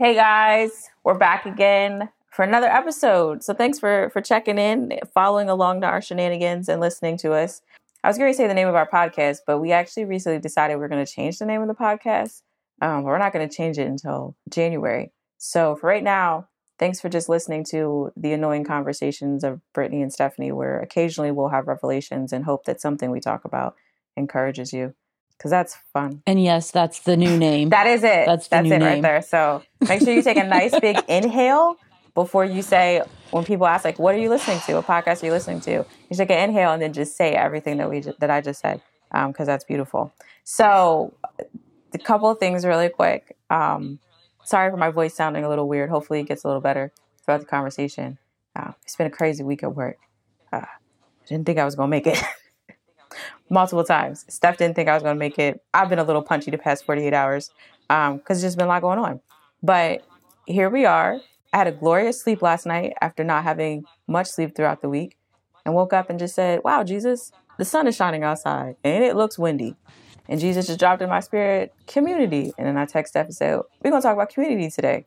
Hey guys, we're back again for another episode. So thanks for for checking in, following along to our shenanigans, and listening to us. I was going to say the name of our podcast, but we actually recently decided we're going to change the name of the podcast. Um, but we're not going to change it until January. So for right now, thanks for just listening to the annoying conversations of Brittany and Stephanie, where occasionally we'll have revelations and hope that something we talk about encourages you because that's fun. And yes, that's the new name. That is it. That's the that's it right there. So make sure you take a nice big inhale before you say when people ask like, "What are you listening to? What podcast are you listening to?" You take an inhale and then just say everything that we that I just said because that's beautiful. So a couple of things really quick. Um, sorry for my voice sounding a little weird. Hopefully it gets a little better throughout the conversation. Uh, it's been a crazy week at work. Uh, didn't think I was gonna make it. multiple times. Steph didn't think I was going to make it. I've been a little punchy the past 48 hours um, because it's just been a lot going on. But here we are. I had a glorious sleep last night after not having much sleep throughout the week and woke up and just said, Wow, Jesus, the sun is shining outside and it looks windy. And Jesus just dropped in my spirit, community. And then I text Steph and said, We're going to talk about community today,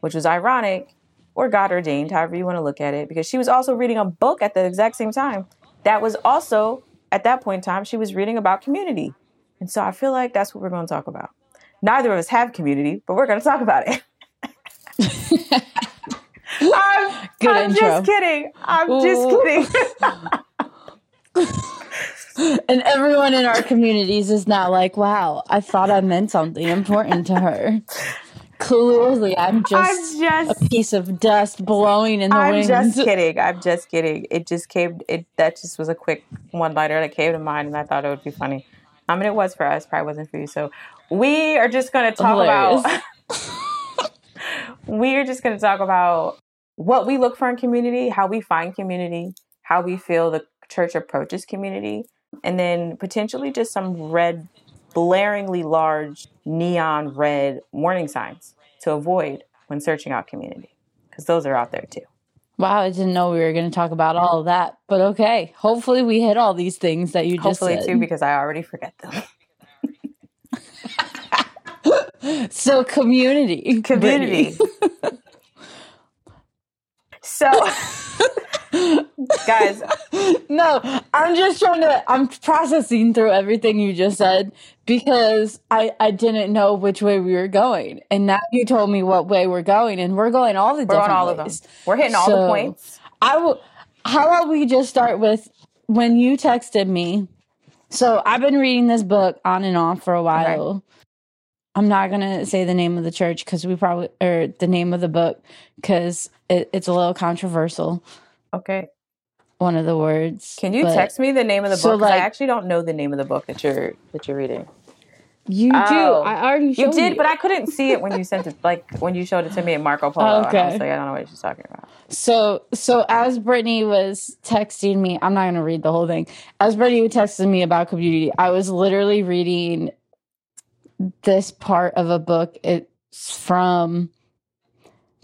which was ironic or God ordained, however you want to look at it, because she was also reading a book at the exact same time that was also at that point in time, she was reading about community. And so I feel like that's what we're going to talk about. Neither of us have community, but we're going to talk about it. I'm, Good I'm intro. just kidding. I'm just kidding. And everyone in our communities is now like, wow, I thought I meant something important to her. Clearly, I'm just, I'm just a piece of dust blowing in the wind. I'm just kidding. I'm just kidding. It just came. It that just was a quick one liner that came to mind, and I thought it would be funny. I mean, it was for us. Probably wasn't for you. So we are just going to talk about. we are just going to talk about what we look for in community, how we find community, how we feel the church approaches community, and then potentially just some red, blaringly large neon red warning signs to avoid when searching out community, because those are out there too. Wow, I didn't know we were going to talk about all of that. But okay, hopefully we hit all these things that you just Hopefully too, because I already forget them. So community, Community. so, guys, no, I'm just trying to. I'm processing through everything you just said because I I didn't know which way we were going, and now you told me what way we're going, and we're going all the we're different on all of them. We're hitting all the points. I will. How about we just start with when you texted me? So I've been reading this book on and off for a while. I'm not gonna say the name of the church because we probably or the name of the book because it, it's a little controversial. Okay. One of the words. Can you but text me the name of the So, book? 'Cause I actually don't know the name of the book that you're that you're reading. You do. Oh. I already You did, but I couldn't see it when you sent it. Like when you showed it to me at Marco Polo, and I was Okay. like, I don't know what she's talking about. So, so as Brittany was texting me, I'm not going to read the whole thing. As Brittany was texting me about community, I was literally reading this part of a book. It's from,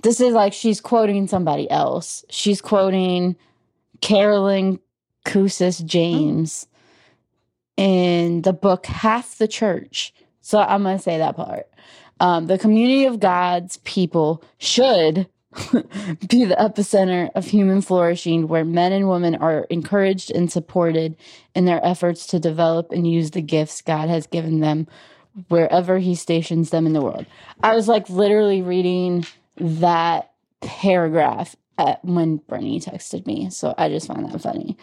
this is like she's quoting somebody else. She's quoting Carolyn Custis James in the book Half the Church. So I'm going to say that part. Um, the community of God's people should be the epicenter of human flourishing, where men and women are encouraged and supported in their efforts to develop and use the gifts God has given them wherever He stations them in the world. I was like literally reading that paragraph at, when Brittany texted me. So I just find that funny.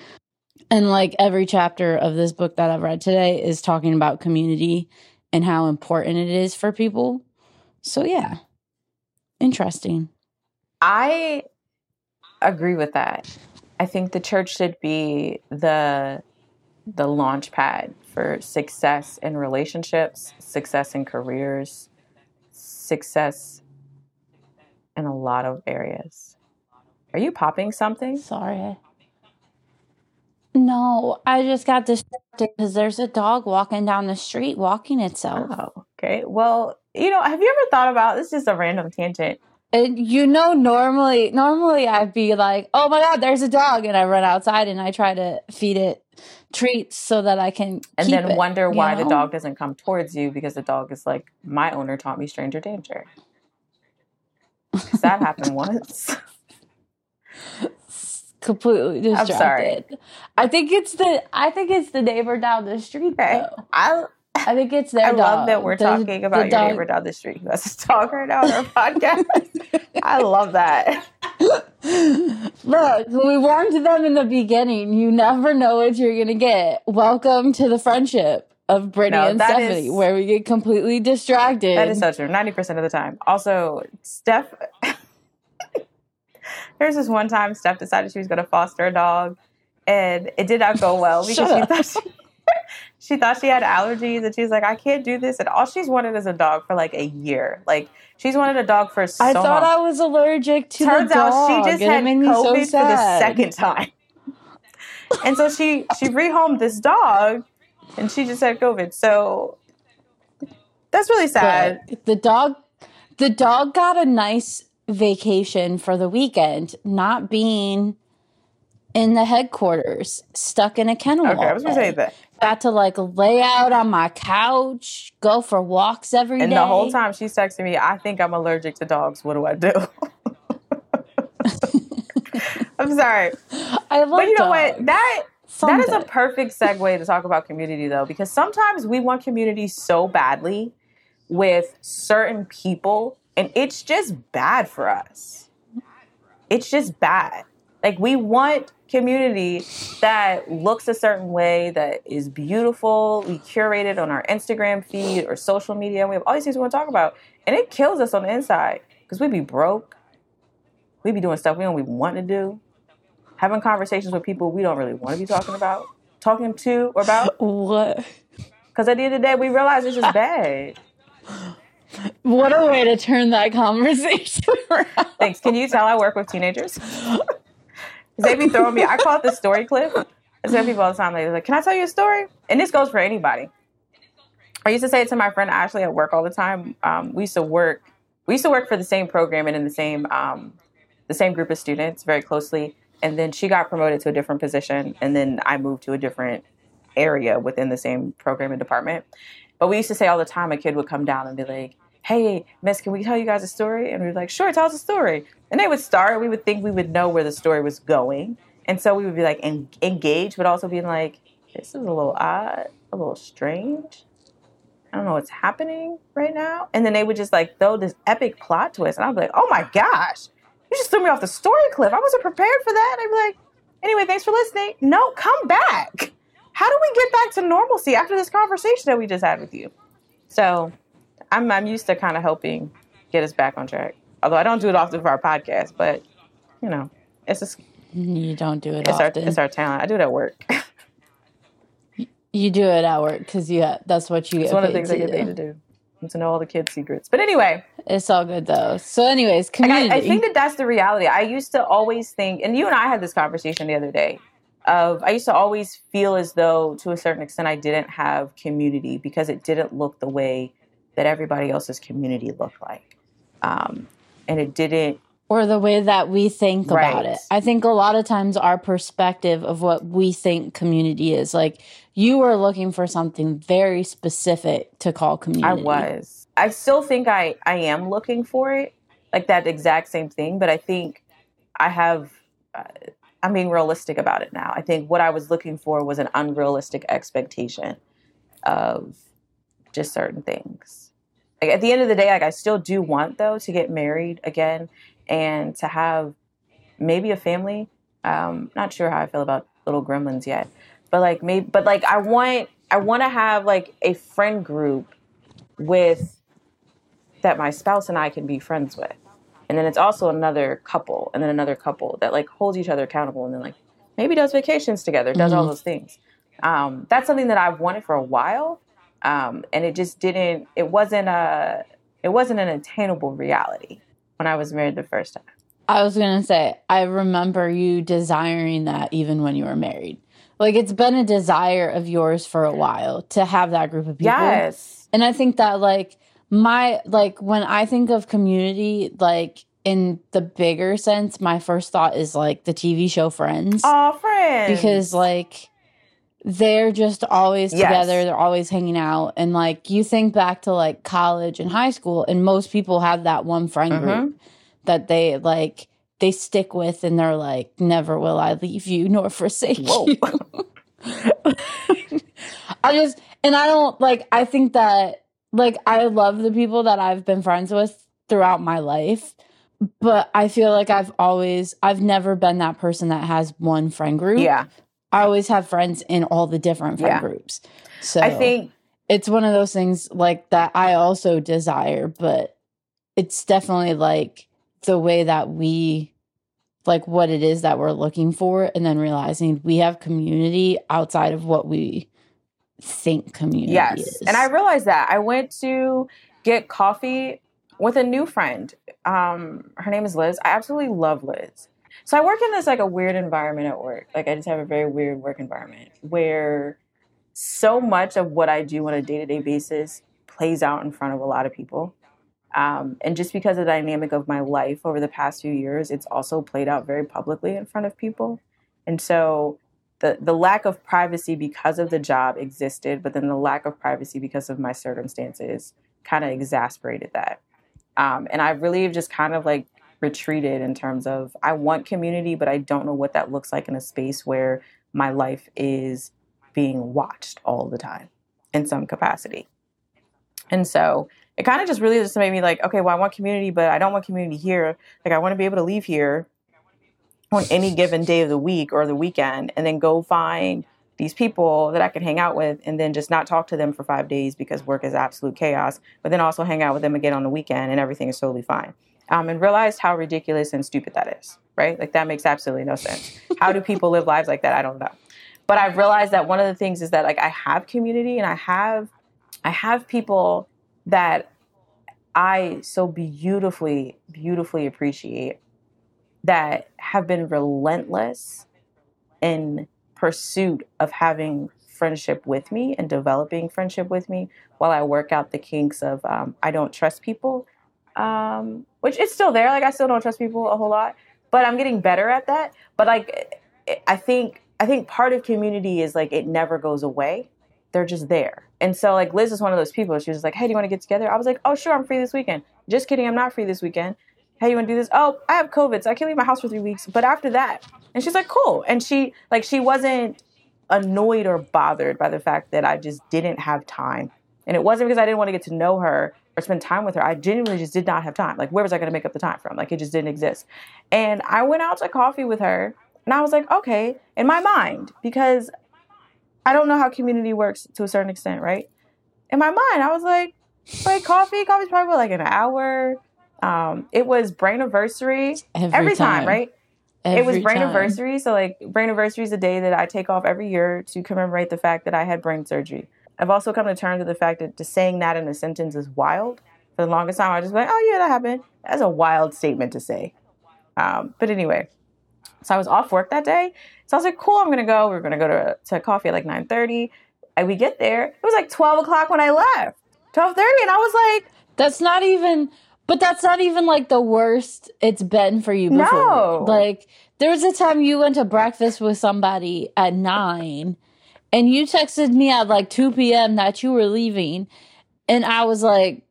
And like every chapter of this book that I've read today is talking about community and how important it is for people. So yeah, interesting. I agree with that. I think the church should be the the launch pad for success in relationships, success in careers, success in a lot of areas. Are you popping something? Sorry. No, I just got distracted because there's a dog walking down the street walking itself. Oh, okay. Well, you know, have you ever thought about this? Is just a random tangent. And you know, normally, normally I'd be like, "Oh my god, there's a dog," and I run outside and I try to feed it treats so that I can and then it, wonder why the dog doesn't come towards you because the dog is like my owner taught me stranger danger that happened once. Completely I'm sorry. distracted. I think it's the I think it's the neighbor down the street Okay. though. I I think it's their I love that we're The- talking about your dog- neighbor down the street who has a dog right now on our podcast. I love that. Look, we warned them in the beginning. You never know what you're gonna get. Welcome to the friendship of Brittany No, and Stephanie, is- where we get completely distracted. That is so true. Ninety percent of the time. Also, Steph. There's this one time Steph decided she was going to foster a dog, and it did not go well because she thought she, she thought she had allergies, and she's like, "I can't do this." And all she's wanted is a dog for like a year. Like she's wanted a dog for so I thought long. I was allergic to Turns the dog. out she just had COVID so for the second time. And so she she rehomed this dog, and she just had COVID. So that's really sad. But the dog the dog got a nice vacation for the weekend, not being in the headquarters, stuck in a kennel. Okay, I was gonna say that. Got to like lay out on my couch, go for walks every day. And the whole time she's texting me, I think I'm allergic to dogs. What do I do? I'm sorry. I love But you know dogs. what? That that is a perfect segue to talk about community though, because sometimes we want community so badly with certain people, and it's just bad for us. It's just bad. Like we want community that looks a certain way, that is beautiful. We curate it on our Instagram feed or social media, and we have all these things we want to talk about. And it kills us on the inside because we'd be broke. We'd be doing stuff we don't even want to do having conversations with people we don't really want to be talking about, talking to or about. What Because at the end of the day, we realize it's just bad. what a way to turn that conversation around. Thanks. Can you tell I work with teenagers? they be throwing me. I call it the story clip. I tell people all the time, they're like, "Can I tell you a story?" And this goes for anybody. I used to say it to my friend Ashley at work all the time. Um, we used to work. We used to work for the same program and in the same um, the same group of students very closely. And then she got promoted to a different position, and then I moved to a different area within the same program and department. But we used to say all the time, a kid would come down and be like, "Hey, Miss, can we tell you guys a story?" And we'd be like, "Sure, tell us a story." And they would start. We would think we would know where the story was going, and so we would be like en- engaged, but also being like, "This is a little odd, a little strange." I don't know what's happening right now. And then they would just like throw this epic plot twist. And I'd be like, oh my gosh, you just threw me off the story cliff. I wasn't prepared for that. And I'd be like, anyway, thanks for listening. No, come back. How do we get back to normalcy after this conversation that we just had with you? So I'm, I'm used to kind of helping get us back on track. Although I don't do it often for our podcast, but you know, it's just, You don't do it it's our it's our talent. I do it at work. you do it at work because you that's what you get it's one of the things I get paid to do. To know all the kids' secrets. But anyway, It's all good though. So, anyways, community. I, I think that that's the reality. I used to always think, and you and I had this conversation the other day. Of I used to always feel as though, to a certain extent, I didn't have community because it didn't look the way that everybody else's community looked like, um, and it didn't. Or the way that we think about it. I think a lot of times our perspective of what we think community is like you were looking for something very specific to call community. I was. I still think I I am looking for it, like that exact same thing. But I think I have. Uh, I'm being realistic about it now. I think what I was looking for was an unrealistic expectation of just certain things. Like at the end of the day, like I still do want though to get married again and to have maybe a family. Um, not sure how I feel about little gremlins yet, but like maybe, but like I want, I want to have like a friend group with that my spouse and I can be friends with. And then it's also another couple and then another couple that like holds each other accountable and then like maybe does vacations together, does all Mhm. those things. Um, that's something that I've wanted for a while. Um, and it just didn't, it wasn't a, it wasn't an attainable reality when I was married the first time. I was going to say, I remember you desiring that even when you were married. Like it's been a desire of yours for a while to have that group of people. Yes. And I think that like my like when I think of community like in the bigger sense, my first thought is like the TV show Friends. Oh, friends. because like they're just always Yes. together they're always hanging out and like you think back to like college and high school and most people have that one friend Mhm. group that they like they stick with and they're like, never will I leave you nor forsake Whoa. you. I just and I don't like I think that like I love the people that I've been friends with throughout my life, but I feel like I've always I've never been that person that has one friend group. Yeah. I always have friends in all the different friend Yeah. groups. So I think it's one of those things like that I also desire, but it's definitely like the way that we like what it is that we're looking for and then realizing we have community outside of what we think community Yes. is. And I realized that. I went to get coffee with a new friend. Um, her name is Liz. I absolutely love Liz. So I work in this like a weird environment at work. Like I just have a very weird work environment where so much of what I do on a day-to-day basis plays out in front of a lot of people. Um, and just because of the dynamic of my life over the past few years, it's also played out very publicly in front of people. And so the the lack of privacy because of the job existed, but then the lack of privacy because of my circumstances kind of exasperated that. Um, and I really just kind of like retreated in terms of I want community, but I don't know what that looks like in a space where my life is being watched all the time in some capacity. And so it kind of just really just made me like, okay, well, I want community, but I don't want community here. Like, I want to be able to leave here on any given day of the week or the weekend and then go find these people that I can hang out with and then just not talk to them for five days because work is absolute chaos, but then also hang out with them again on the weekend and everything is totally fine. Um, and realized how ridiculous and stupid that is, right? Like that makes absolutely no sense. How do people live lives like that? I don't know. But I've realized that one of the things is that like I have community and I have I have people that I so beautifully, beautifully appreciate that have been relentless in pursuit of having friendship with me and developing friendship with me while I work out the kinks of um, I don't trust people, um, which it's still there. Like I still don't trust people a whole lot, but I'm getting better at that. But like I think I think part of community is like it never goes away. They're just there. And so like Liz is one of those people. She was like, "Hey, do you want to get together?" I was like, "Oh, sure, I'm free this weekend." Just kidding, I'm not free this weekend. Hey, you want to do this? Oh, I have COVID, so I can't leave my house for three weeks. But after that, and she's like, "Cool." And she like she wasn't annoyed or bothered by the fact that I just didn't have time. And it wasn't because I didn't want to get to know her or spend time with her. I genuinely just did not have time. Like, where was I going to make up the time from? Like, it just didn't exist. And I went out to coffee with her, and I was like, okay, in my mind, because I don't know how community works to a certain extent, right? In my mind, I was like, like coffee, coffee's probably like an hour. Um, it was brain anniversary every, every time, right? it was brain anniversary. So like brain anniversary is a day that I take off every year to commemorate the fact that I had brain surgery. I've also come to terms with the fact that just saying that in a sentence is wild. For the longest time, I was just like, oh yeah, that happened. That's a wild statement to say. Um, but anyway, so I was off work that day. So I was like, cool, I'm gonna go. We are gonna go to, to coffee at like 9:30. And we get there. It was like 12 o'clock when I left. 12:30, and I was like, That's not even, but that's not even like the worst it's been for you before. No. Like, there was a time you went to breakfast with somebody at nine and you texted me at like 2 p.m. that you were leaving. And I was like,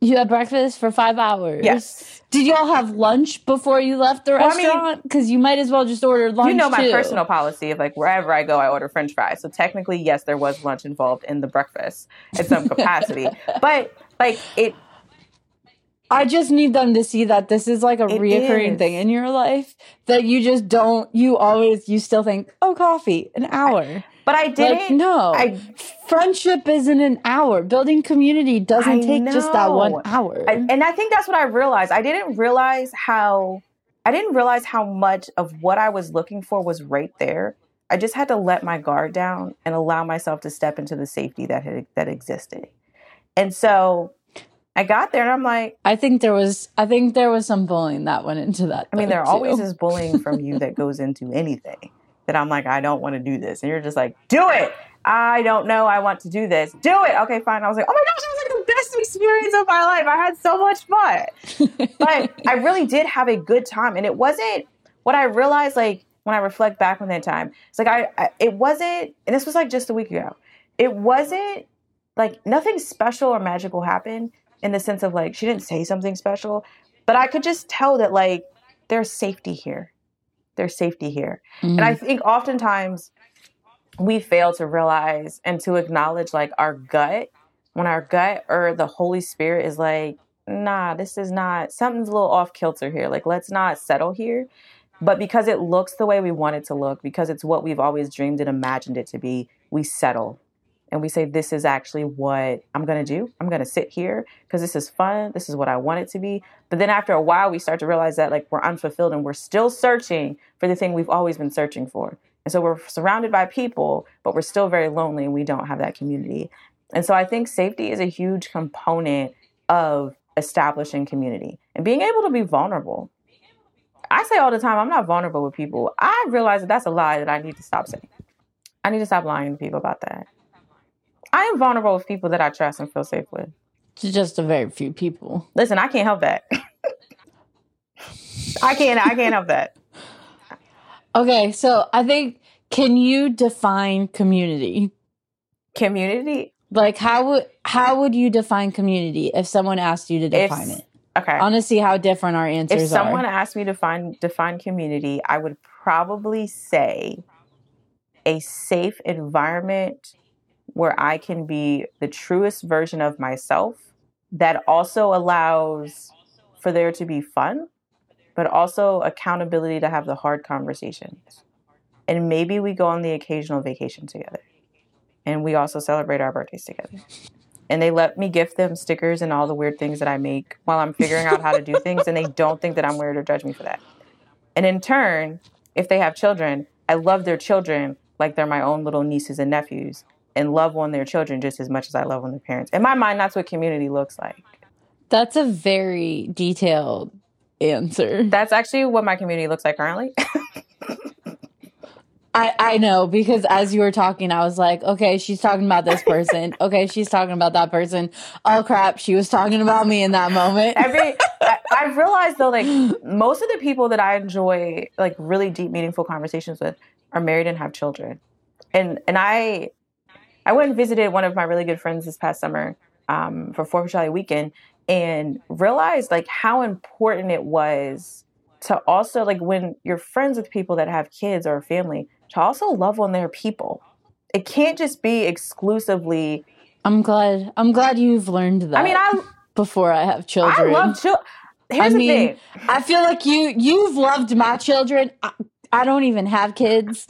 you had breakfast for five hours. yes. Did y'all have lunch before you left the Well, I mean- restaurant? Because you might as well just order lunch. you know my too. personal policy of like wherever I go, I order French fries. So technically, yes, there was lunch involved in the breakfast in some capacity, but like it, I just need them to see that this is like a reoccurring is. thing in your life that you just don't. You always you still think, oh, coffee, an hour. But I didn't. Like, no, I, friendship isn't an hour. Building community doesn't I take just that one hour. I, and I think that's what I realized. I didn't realize how, I didn't realize how much of what I was looking for was right there. I just had to let my guard down and allow myself to step into the safety that had, that existed. And so I got there and I'm like, I think there was. I think there was some bullying that went into that. I mean, there always is bullying from you that goes into anything that I'm like, I don't want to do this. And you're just like, do it. I don't know. I want to do this. Do it. Okay, fine. I was like, oh my gosh, that was like the best experience of my life. I had so much fun. but I really did have a good time. And it wasn't what I realized, like, when I reflect back on that time, it's like, I, I it wasn't, and this was like just a week ago, it wasn't like nothing special or magical happened in the sense of like, she didn't say something special, but I could just tell that like there's safety here. There's safety here. Mm-hmm. And I think oftentimes we fail to realize and to acknowledge like our gut when our gut or the Holy Spirit is like, nah, this is not something's a little off kilter here. Like, let's not settle here. But because it looks the way we want it to look, because it's what we've always dreamed and imagined it to be, we settle and we say, This is actually what I'm going to do. I'm going to sit here because this is fun. This is what I want it to be. But then after a while, we start to realize that like we're unfulfilled and we're still searching for the thing we've always been searching for. And so we're surrounded by people, but we're still very lonely and we don't have that community. And so I think safety is a huge component of establishing community and being able to be vulnerable. I say all the time, I'm not vulnerable with people. I realize that that's a lie that I need to stop saying. I need to stop lying to people about that. I am vulnerable with people that I trust and feel safe with. To just a very few people. Listen, I can't help that. I can't. I can't help that. Okay, so I think can you define community? Community? Like how would how would you define community if someone asked you to define if, it? Okay. I want to see how different our answers are. If someone are. asked me to find define community, I would probably say a safe environment where I can be the truest version of myself that also allows for there to be fun, but also accountability to have the hard conversations. And maybe we go on the occasional vacation together. And we also celebrate our birthdays together. And they let me gift them stickers and all the weird things that I make while I'm figuring out how to do things. And they don't think that I'm weird or judge me for that. And in turn, if they have children, I love their children like they're my own little nieces and nephews and love on their children just as much as I love on their parents. In my mind, that's what community looks like. That's a very detailed answer. That's actually what my community looks like currently. I, I know because as you were talking, I was like, okay, she's talking about this person. Okay, she's talking about that person. Oh crap, she was talking about me in that moment. Every I, I've realized though, like most of the people that I enjoy like really deep, meaningful conversations with are married and have children. And and I I went and visited one of my really good friends this past summer um, for Fourth of July weekend and realized like how important it was to also like when you're friends with people that have kids or a family to also love on their people. It can't just be exclusively. I'm glad. I'm glad you've learned that. I mean, I before I have children. I love children. Here's I mean, I feel like you you've loved my children. I, I don't even have kids.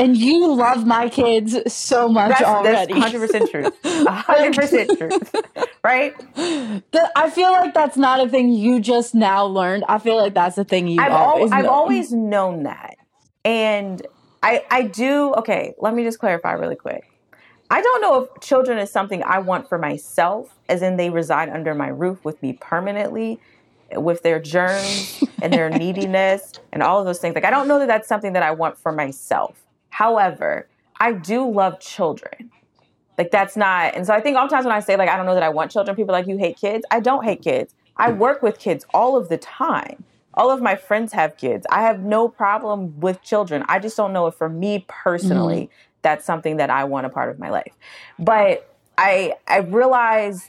And you love my kids so much that's, already. That's 100% true. 100% true. right? The, I feel like that's not a thing you just now learned. I feel like that's a thing you I've always al- I've always known that. And I I do okay, let me just clarify really quick. I don't know if children is something I want for myself, as in they reside under my roof with me permanently, with their germs and their neediness and all of those things. Like, I don't know that that's something that I want for myself. However, I do love children. Like that's not, and so I think oftentimes when I say like I don't know that I want children, people like you hate kids. I don't hate kids. I work with kids all of the time. All of my friends have kids. I have no problem with children. I just don't know if for me personally mm-hmm. that's something that I want a part of my life. But I I realize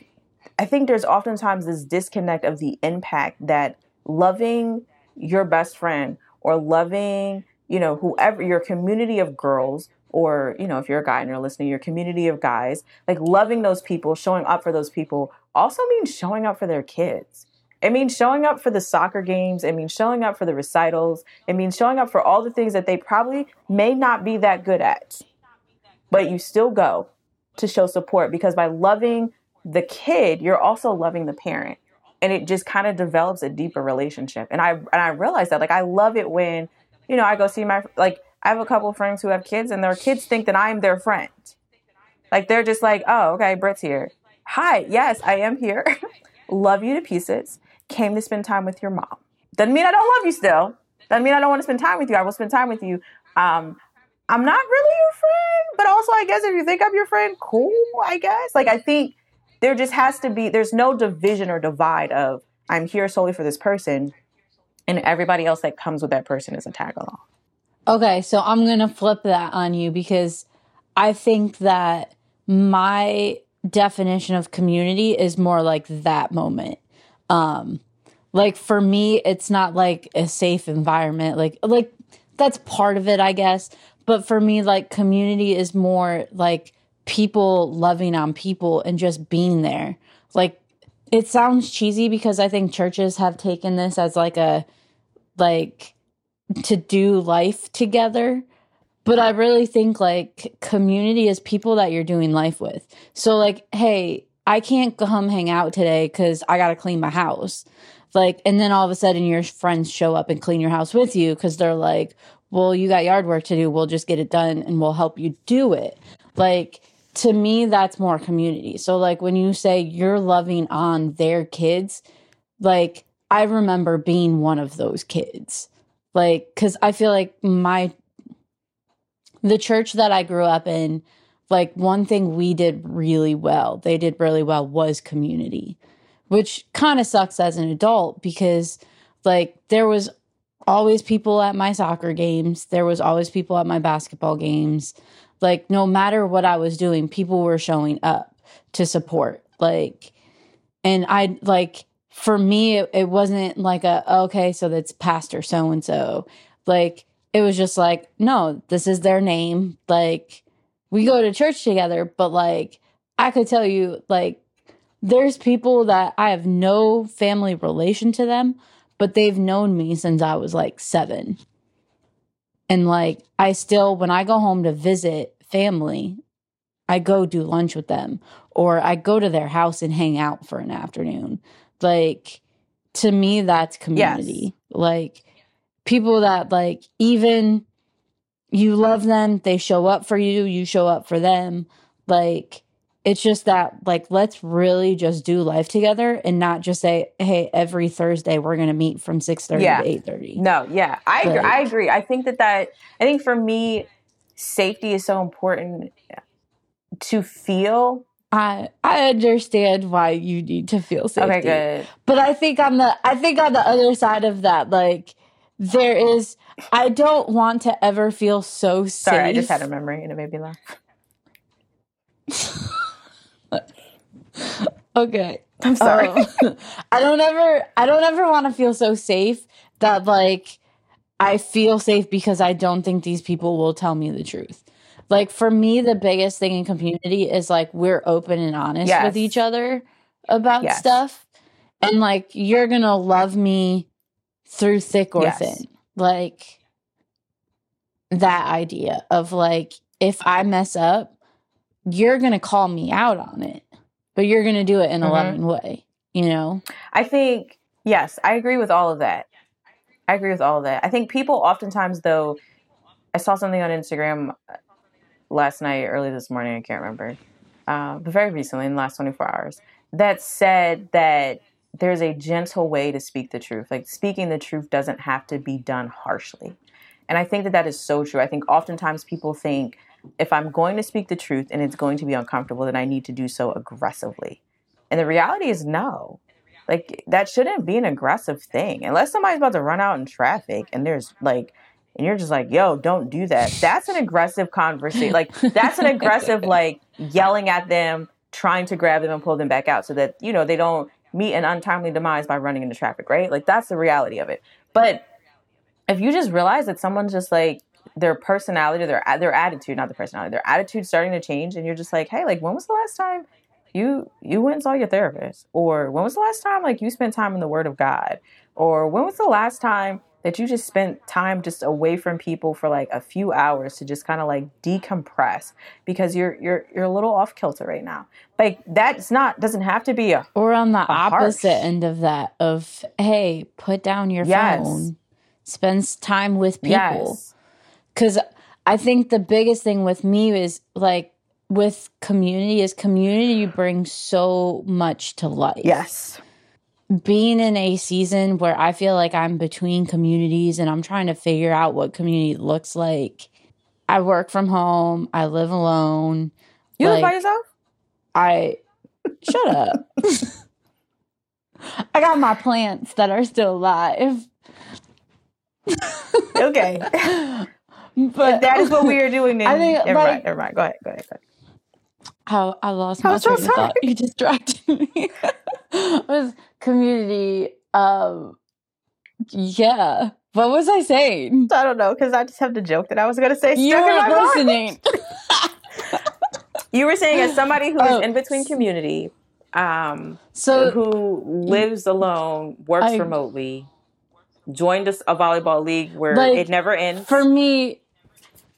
I think there's oftentimes this disconnect of the impact that loving your best friend or loving you know, whoever your community of girls, or, you know, if you're a guy and you're listening, your community of guys, like loving those people, showing up for those people also means showing up for their kids. It means showing up for the soccer games. It means showing up for the recitals. It means showing up for all the things that they probably may not be that good at. But you still go to show support because by loving the kid, you're also loving the parent. And it just kind of develops a deeper relationship. And I and I realize that like I love it when you know, I go see my like I have a couple friends who have kids and their kids think that I'm their friend. Like they're just like, "Oh, okay, Britt's here. Hi, yes, I am here. love you to pieces. Came to spend time with your mom. Doesn't mean I don't love you still. Doesn't mean I don't want to spend time with you. I will spend time with you. Um, I'm not really your friend, but also I guess if you think I'm your friend, cool, I guess. Like I think there just has to be there's no division or divide of I'm here solely for this person and everybody else that comes with that person is a tag along. Okay, so I'm going to flip that on you because I think that my definition of community is more like that moment. Um like for me it's not like a safe environment like like that's part of it i guess but for me like community is more like people loving on people and just being there like it sounds cheesy because i think churches have taken this as like a like to do life together but i really think like community is people that you're doing life with. So like hey i can't come hang out today because i gotta clean my house. Like and then all of a sudden your friends show up and clean your house with you because they're like well you got yard work to do. We'll just get it done and we'll help you do it. Like to me that's more community. So like when you say you're loving on their kids like i remember being one of those kids. Like because i feel like my the church that i grew up in like one thing we did really well they did really well was community which kind of sucks as an adult because like there was always people at my soccer games there was always people at my basketball games like no matter what i was doing people were showing up to support like and i like for me it, it wasn't like a okay so that's pastor so and so like it was just like no this is their name like we go to church together but like i could tell you like there's people that I have no family relation to them, but they've known me since I was like seven. And like, I still, when I go home to visit family, I go do lunch with them or I go to their house and hang out for an afternoon. Like, to me, that's community. Yes. Like, people that, like, even you love them, they show up for you, you show up for them. Like, it's just that like let's really just do life together and not just say hey every thursday we're going to meet from 6.30 yeah. to 8.30 no yeah I, agree, I agree i think that that i think for me safety is so important to feel I I understand why you need to feel safety. Okay, good. But I think on the I think on the other side of that, like there is I don't want to ever feel so safe. Sorry, I just had a memory and it made me laugh. okay. I'm sorry. Um, I don't ever I don't ever want to feel so safe that like I feel safe because I don't think these people will tell me the truth. Like for me the biggest thing in community is like we're open and honest yes. with each other about yes. stuff and like you're going to love me through thick or yes. thin. Like that idea of like if I mess up, you're going to call me out on it but you're going to do it in a mm-hmm. loving way, you know? I think, yes, I agree with all of that. I agree with all of that. I think people oftentimes, though, I saw something on Instagram uh, last night, early this morning, I can't remember, uh, but very recently, in the last 24 hours, that said that there's a gentle way to speak the truth. Like speaking the truth doesn't have to be done harshly. And I think that that is so true. I think oftentimes people think, if I'm going to speak the truth and it's going to be uncomfortable, then I need to do so aggressively. And the reality is no. Like that shouldn't be an aggressive thing. Unless somebody's about to run out in traffic and there's like and you're just like, yo, don't do that. That's an aggressive conversation. Like that's an aggressive like yelling at them, trying to grab them and pull them back out so that, you know, they don't meet an untimely demise by running into traffic, right? Like that's the reality of it. But if you just realize that someone's just like their personality, their their attitude, not the personality, their attitude starting to change, and you're just like, hey, like when was the last time you you went and saw your therapist, or when was the last time like you spent time in the Word of God, or when was the last time that you just spent time just away from people for like a few hours to just kind of like decompress because you're you're you're a little off kilter right now. Like that's not doesn't have to be a or on the opposite harsh. end of that of hey, put down your yes. phone, spend time with people. Yes because I think the biggest thing with me is like with community is community brings so much to life. Yes. Being in a season where I feel like I'm between communities and I'm trying to figure out what community looks like. I work from home. I live alone. You like, live by yourself? I shut up. I got my plants that are still alive. okay. But that is what we are doing. I think, never like, mind, never mind. Go ahead. Go ahead. Go ahead. How I lost my train of thought. You distracted me. it was community um, yeah. What was I saying? I don't know because I just have the joke that I was going to say. You stuck in my were listening. You were saying as somebody who is Oh. in between community, um, So who lives alone, works I- remotely, joined a volleyball league where Like, it never ends. for me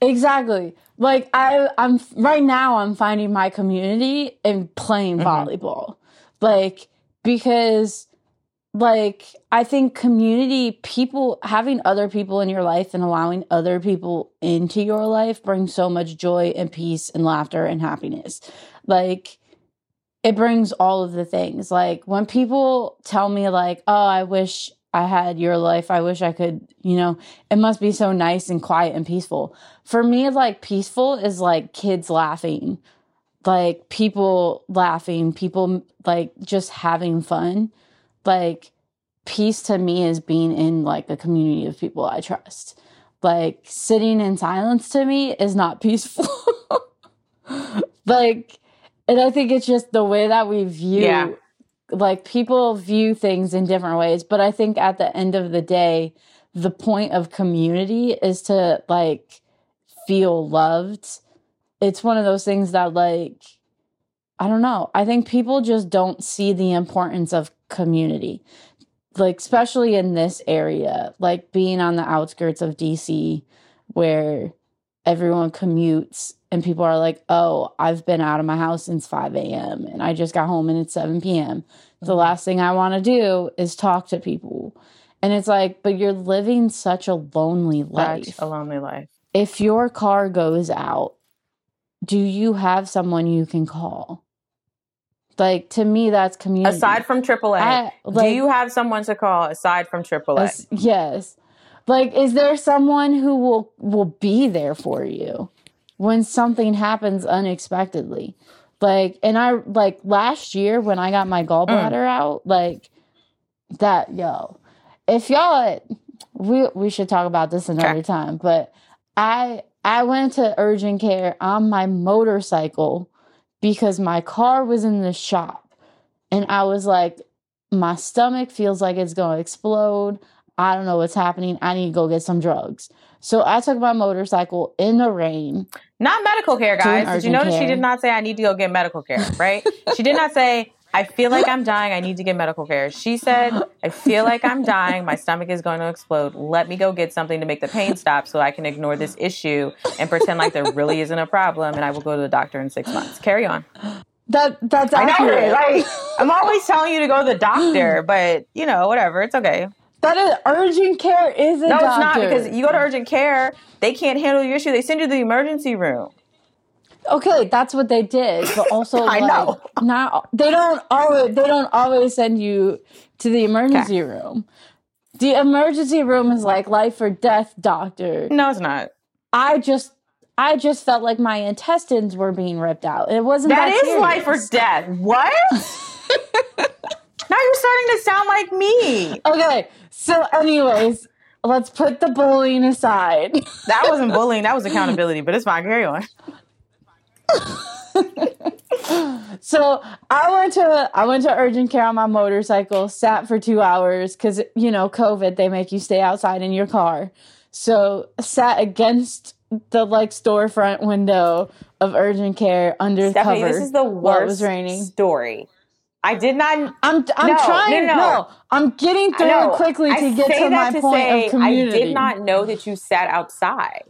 exactly like i i'm right now i'm finding my community in playing Mhm. volleyball like because like i think community people having other people in your life and allowing other people into your life brings so much joy and peace and laughter and happiness like it brings all of the things like when people tell me like oh i wish i had your life i wish i could you know it must be so nice and quiet and peaceful. For me, like peaceful is like kids laughing, like people laughing, people like just having fun. Like peace to me is being in like a community of people I trust. Like sitting in silence to me is not peaceful. like, and I think it's just the way that we view Yeah. Like people view things in different ways, but I think at the end of the day, the point of community is to like feel loved. It's one of those things that like I don't know. I think people just don't see the importance of community. Like especially in this area, like being on the outskirts of DC where everyone commutes and people are like, "Oh, I've been out of my house since 5 a.m. and I just got home and it's 7 p.m." The mm-hmm. last thing I want to do is talk to people. And it's like, but you're living such a lonely Such life. a lonely life. If your car goes out, do you have someone you can call? Like to me, that's community. Aside from AAA, I- do you have someone to call aside from AAA? As- yes. Like, is there someone who will will be there for you when something happens unexpectedly? Like, and I like last year when I got my mm. gallbladder out, like that, yo. If y'all, we we should talk about this another Okay. time. But I I went to urgent care on my motorcycle because my car was in the shop, and I was like, my stomach feels like it's going to explode. I don't know what's happening. I need to go get some drugs. So I took my motorcycle in the rain. Not medical care, guys. Did you notice she did not say I need to go get medical care, right? she did not say I feel like I'm dying. I need to get medical care. She said I feel like I'm dying. My stomach is going to explode. Let me go get something to make the pain stop so I can ignore this issue and pretend like there really isn't a problem and I will go to the doctor in 6 months. Carry on. That that's I know, accurate. like I'm always telling you to go to the doctor, but you know, whatever, it's okay. That is urgent care is a No, doctor. it's not because you go to urgent care, they can't handle your issue. They send you to the emergency room. okay, that's what they did, but also I like, know. not they don't always they don't always send you to the emergency room. The emergency room is like life or death doctor. No, it's not. I just I just felt like my intestines were being ripped out. It wasn't That that, is life or death. What? now you're starting to sound like me. Okay, so anyways, let's put the bullying aside. That wasn't bullying. That was accountability. But it's fine. Carry on. So I went to I went to urgent care on my motorcycle, sat for two hours because you know COVID. They make you stay outside in your car. So sat against the like storefront window of urgent care under Stephanie, cover this is the while it worst was raining. story. I did not. I'm I'm No, trying. no, No, no. I'm getting through it quickly I to get to my to point say of community. I did not know that you sat outside.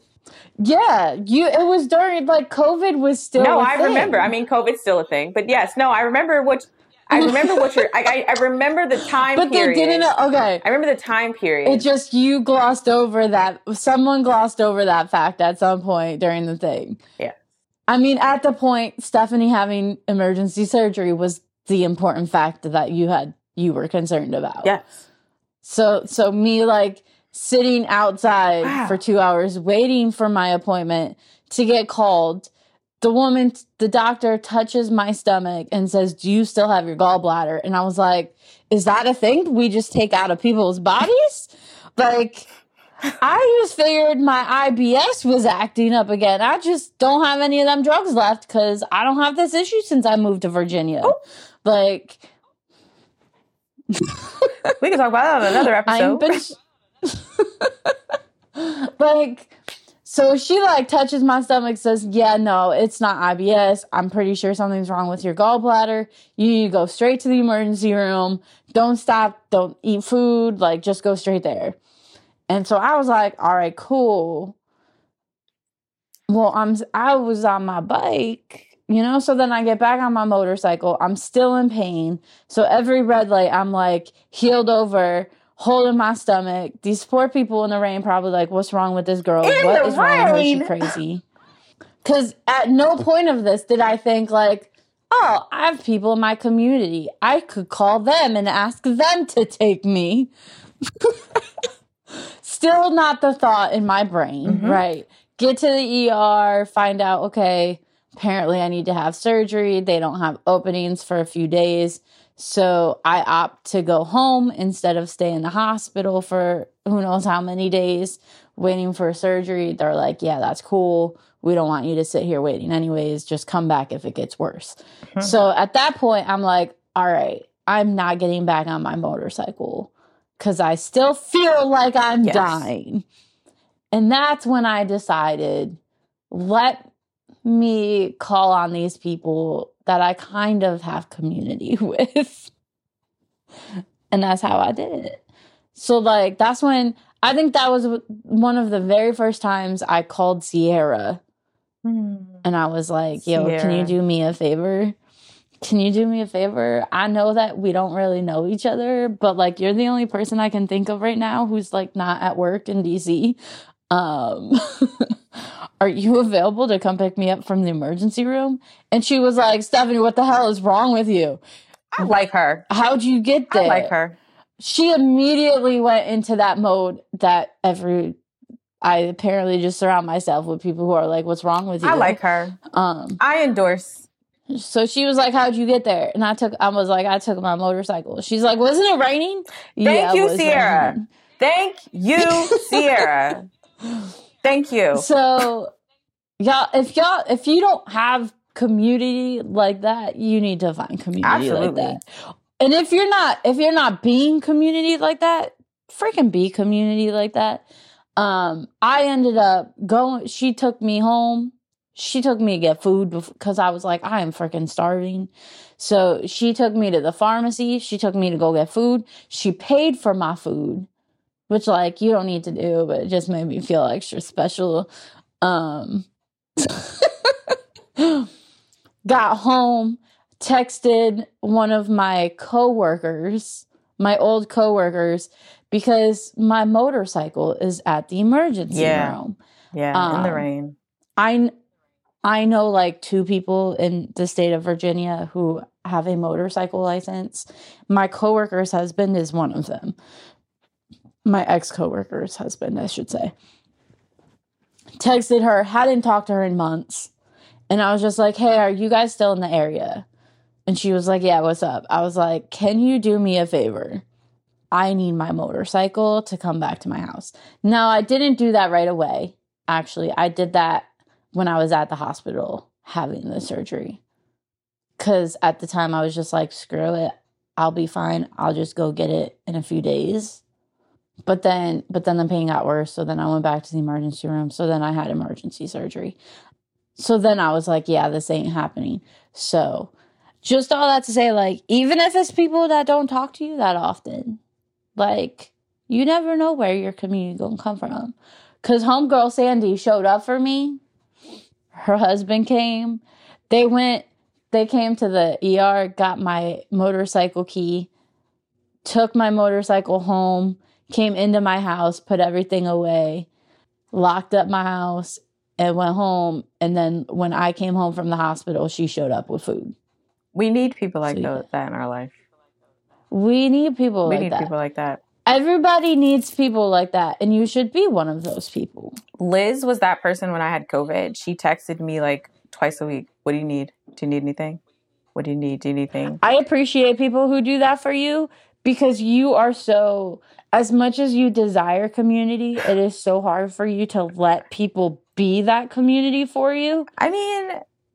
Yeah, you. It was during like COVID was still. no, I thing. remember. I mean, COVID's still a thing. But yes, no, I remember what. I remember what you're. I, I, I remember the time period. but they didn't. Okay, I remember the time period. It just you glossed over that. Someone glossed over that fact at some point during the thing. Yeah. I mean, at the point Stephanie having emergency surgery was the important fact that you had you were concerned about. yes. So so me like sitting outside Wow. for 2 hours waiting for my appointment to get called. The woman the doctor touches my stomach and says, "Do you still have your gallbladder?" And I was like, "Is that a thing we just take out of people's bodies?" like I just figured my IBS was acting up again. I just don't have any of them drugs left cuz I don't have this issue since I moved to Virginia. Oh. Like we can talk about that on another episode. been. like, so she like touches my stomach, says, "Yeah, no, it's not IBS. I'm pretty sure something's wrong with your gallbladder. You need to go straight to the emergency room. Don't stop. Don't eat food. Like, just go straight there." And so I was like, "All right, cool." Well, I'm I was on my bike you know? So then i get back on my motorcycle. I'm still in pain. So every red light i'm like healed over holding my stomach. These poor people in the rain probably like what's wrong with this girl? In What the is wrong with her she crazy? Because at no point of this did i think like oh i have people in my community. I could call them and ask them to take me. Still not the thought in my brain Mhm. right? Get to the er find out okay apparently I need to have surgery. They don't have openings for a few days. So I opt to go home instead of stay in the hospital for who knows how many days waiting for surgery. They're like, yeah, that's cool. We don't want you to sit here waiting anyways. Just come back if it gets worse. So at that point, I'm like, all right, I'm not getting back on my motorcycle because I still feel like I'm Yes. dying. And that's when I decided, let me call on these people that I kind of have community with. and that's how I did it. So, like, that's when I think that was one of the very first times I called Sierra Hmm. and I was like, yo, can you do me a favor? Can you do me a favor? I know that we don't really know each other, but like you're the only person I can think of right now who's like not at work in DC. Um are you available to come pick me up from the emergency room? And she was like, Stephanie, what the hell is wrong with you? I like her. How'd you get there? I like her. She immediately went into that mode that every I apparently just surround myself with people who are like, What's wrong with you? I like her. um I endorse. so she was like, "How'd you get there?" And I took, I was like, "I took my motorcycle." She's like, "Wasn't it raining?" Thank it you, Sierra. raining. Thank you, Sierra. Thank you. So, y'all, if y'all, if you don't have community like that, you need to find community Absolutely. like that. And if you're not, if you're not being community like that, freaking be community like that. Um, I ended up going. She took me home. She took me to get food because I was like, I am freaking starving. So she took me to the pharmacy. She took me to go get food. She paid for my food, which like you don't need to do, but it just made me feel extra special. Um, got home, texted one of my coworkers, my old coworkers, because my motorcycle is at the emergency Yeah. room. yeah, in the um, rain. I I know like two people in the state of Virginia who have a motorcycle license. My coworker's husband is one of them. My ex coworker's husband, I should say. Texted her, hadn't talked to her in months. And I was just like, hey, are you guys still in the area? And she was like, yeah, what's up? I was like, can you do me a favor? I need my motorcycle to come back to my house. Now, I didn't do that right away. Actually, I did that when I was at the hospital having the surgery. Because at the time, I was just like, screw it. I'll be fine. I'll just go get it in a few days. But then, but then the pain got worse. So then I went back to the emergency room. So then I had emergency surgery. So then I was like, yeah, this ain't happening. So just all that to say, like, even if it's people that don't talk to you that often, like, you never know where your community gonna come from. Cause homegirl Sandy showed up for me. Her husband came. They went, they came to the ER, got my motorcycle key, took my motorcycle home, came into my house, put everything away, locked up my house, and went home. And then when I came home from the hospital, she showed up with food. We need people like So, yeah. that in our life. We need people we like need that. people like that. Everybody needs people like that, and you should be one of those people. Liz was that person when I had COVID. She texted me like twice a week. What do you need? Do you need anything? What do you need? Do you need anything? I appreciate people who do that for you because you are so, as much as you desire community, it is so hard for you to let people be that community for you. I mean,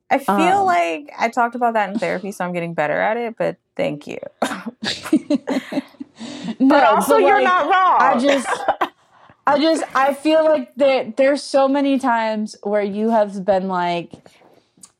I feel Um, like I talked about that in therapy, so I'm getting better at it, but thank you. No, but also but, you're not wrong. I just, I just, I feel like there, there's so many times where you have been like,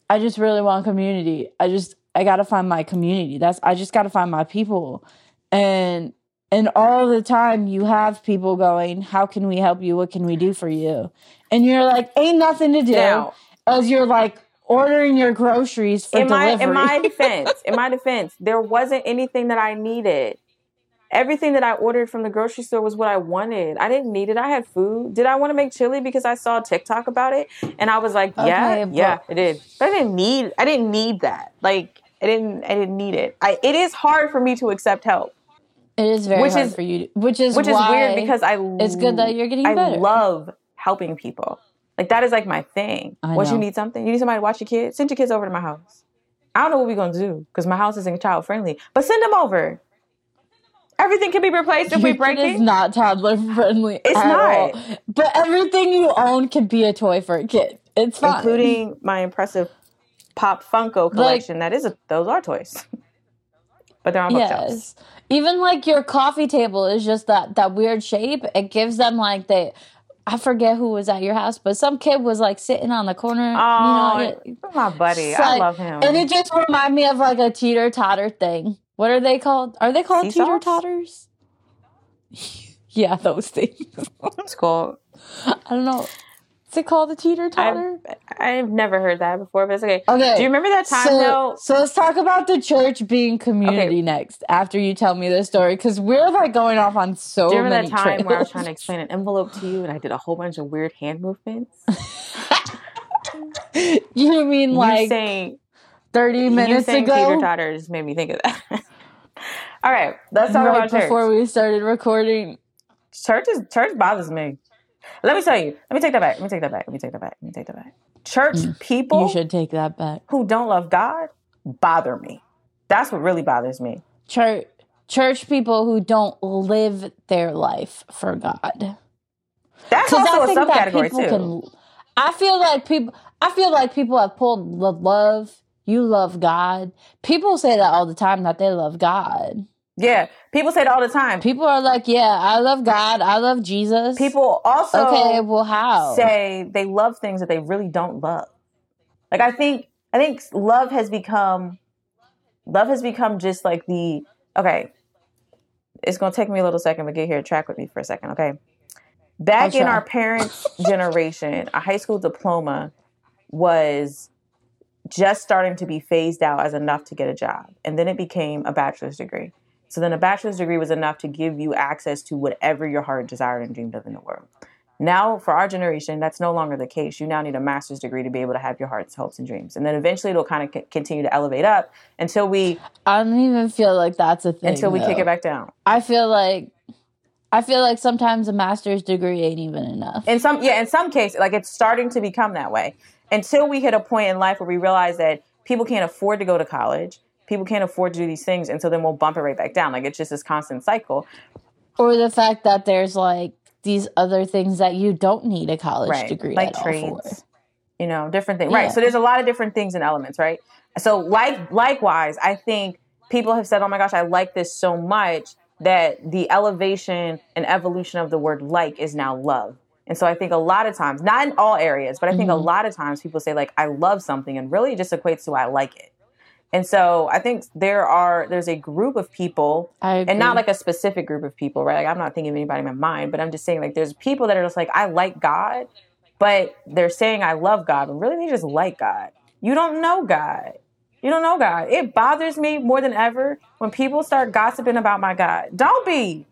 I just really want community. I just, I gotta find my community. That's, I just gotta find my people, and and all the time you have people going, "How can we help you? What can we do for you?" And you're like, "Ain't nothing to do," Now- as you're like ordering your groceries for in my delivery. in my defense, in my defense, there wasn't anything that I needed. Everything that I ordered from the grocery store was what I wanted. I didn't need it. I had food. Did I want to make chili because I saw TikTok about it and I was like, yeah, Okay, but- yeah, I did. But I didn't need. I didn't need that. Like I didn't. I didn't need it. I. It is hard for me to accept help, it is very which hard is- for you, to- which is which is weird because I. it's good that you're getting I better. love helping people. Like that is like my thing. Once you need something, you need somebody to watch your kids. Send your kids over to my house. I don't know what we're gonna do because my house isn't child friendly, but send them over. Everything can be replaced if we Your break kid it. is not toddler friendly. It's not. all. But everything you own can be a toy for a kid. It's fine. including my impressive Pop Funko collection. that is a, those are toys, but they're on bookshelves. Yes. Even like your coffee table is just that that weird shape. It gives them like they I forget who was at your house, but some kid was like sitting on the corner. Oh, you know, oh, it- my buddy, I like- love him. and it just reminded me of like a teeter totter thing. What are they called? Are they called teeter totters? yeah, those things. It's cool. I don't know. Is it called a teeter totter? I've, I've never heard that before, but it's okay. Okay. Do you remember that time so, though? so let's talk about the church being community Okay. next after you tell me this story because we're like going off on so Do you remember many that time where I was trying to explain an envelope to you and I did a whole bunch of weird hand movements? you mean you like saying 30 you minutes saying ago? teeter totter just made me think of that. All right, let's talk right about church. before we started recording. church is church bothers me. Let me tell you. Let me take that back. Let me take that back. Let me take that back. Let me take that back. Church people Mm. You should take that back. who don't love God bother me. That's what really bothers me. Church church people who don't live their life for God. That's Because also I a think that subcategory people too. can. I feel like people. I feel like people have pulled the love. You love God. People say that all the time that they love God. Yeah, people say it all the time. People are like, "Yeah, I love God. I love Jesus." People also okay, well, how? say they love things that they really don't love. Like I think I think love has become love has become just like the okay. It's gonna take me a little second, but get here. Track with me for a second, okay? Back in our parents' generation, a high school diploma was just starting to be phased out as enough to get a job, and then it became a bachelor's degree. So then a bachelor's degree was enough to give you access to whatever your heart desired and dreamed of in the world. Now, for our generation, that's no longer the case. You now need a master's degree to be able to have your heart's hopes and dreams. And then eventually it'll kind of c- continue to elevate up until we I don't even feel like that's a thing. until we kick it back down. I feel like, I feel like sometimes a master's degree ain't even enough. In some yeah, in some cases, like it's starting to become that way. Until we hit a point in life where we realize that people can't afford to go to college, people can't afford to do these things, and so then we'll bump it right back down. Like it's just this constant cycle. or the fact that there's like these other things that you don't need a college right degree like trades for. you know different things Yeah. right so there's a lot of different things and elements right so like likewise i think people have said oh my gosh i like this so much that the elevation and evolution of the word like is now love and so i think a lot of times not in all areas but i think a Mhm. lot of times people say like i love something and really it just equates to i like it and so i think there are there's a group of people and not like a specific group of people, right? Like I'm not thinking of anybody in my mind, but I'm just saying like there's people that are just like I like God, but they're saying I love God, but really they just like God. You don't know God. You don't know God. It bothers me more than ever when people start gossiping about my God. Don't be.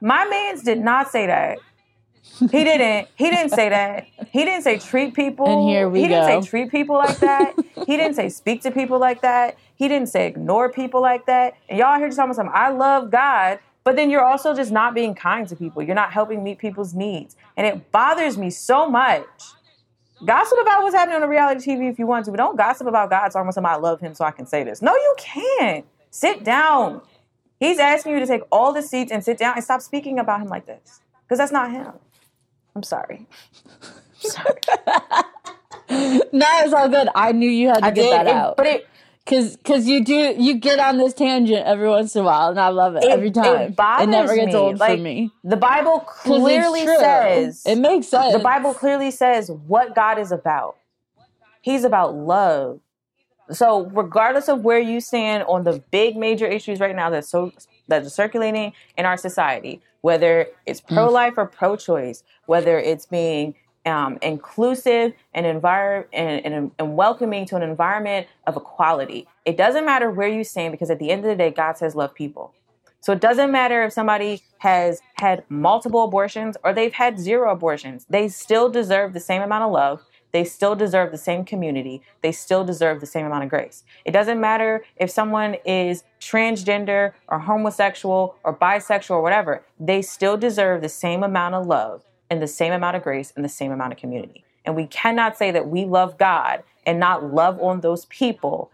My man's did not say that. He didn't. He didn't say that. He didn't say treat people. And here we he didn't say treat people like that. he didn't say speak to people like that. He didn't say ignore people like that. And y'all here just talking about something. I love God, but then you're also just not being kind to people. You're not helping meet people's needs, and it bothers me so much. Gossip about what's happening on the reality TV if you want to, but don't gossip about God talking about somebody I love him so I can say this. No, you can't. Sit down. He's asking you to take all the seats and sit down and stop speaking about him like this. Because that's not him. I'm sorry. I'm sorry. no, it's all good. I knew you had to I get did, that it- out. But it Cause, cause you do, you get on this tangent every once in a while, and I love it, It- every time. it bothers never gets me. old Like, for me. The Bible clearly says it makes sense. the Bible clearly says what God is about. He's about love. So regardless of where you stand on the big major issues right now that's so that are circulating in our society, whether it's Mm. pro-life or pro-choice, whether it's being um, inclusive and, envir- and, and, and welcoming to an environment of equality. It doesn't matter where you stand because at the end of the day, God says love people. So it doesn't matter if somebody has had multiple abortions or they've had zero abortions. They still deserve the same amount of love. They still deserve the same community. They still deserve the same amount of grace. It doesn't matter if someone is transgender or homosexual or bisexual or whatever. They still deserve the same amount of love and the same amount of grace and the same amount of community. And we cannot say that we love God and not love on those people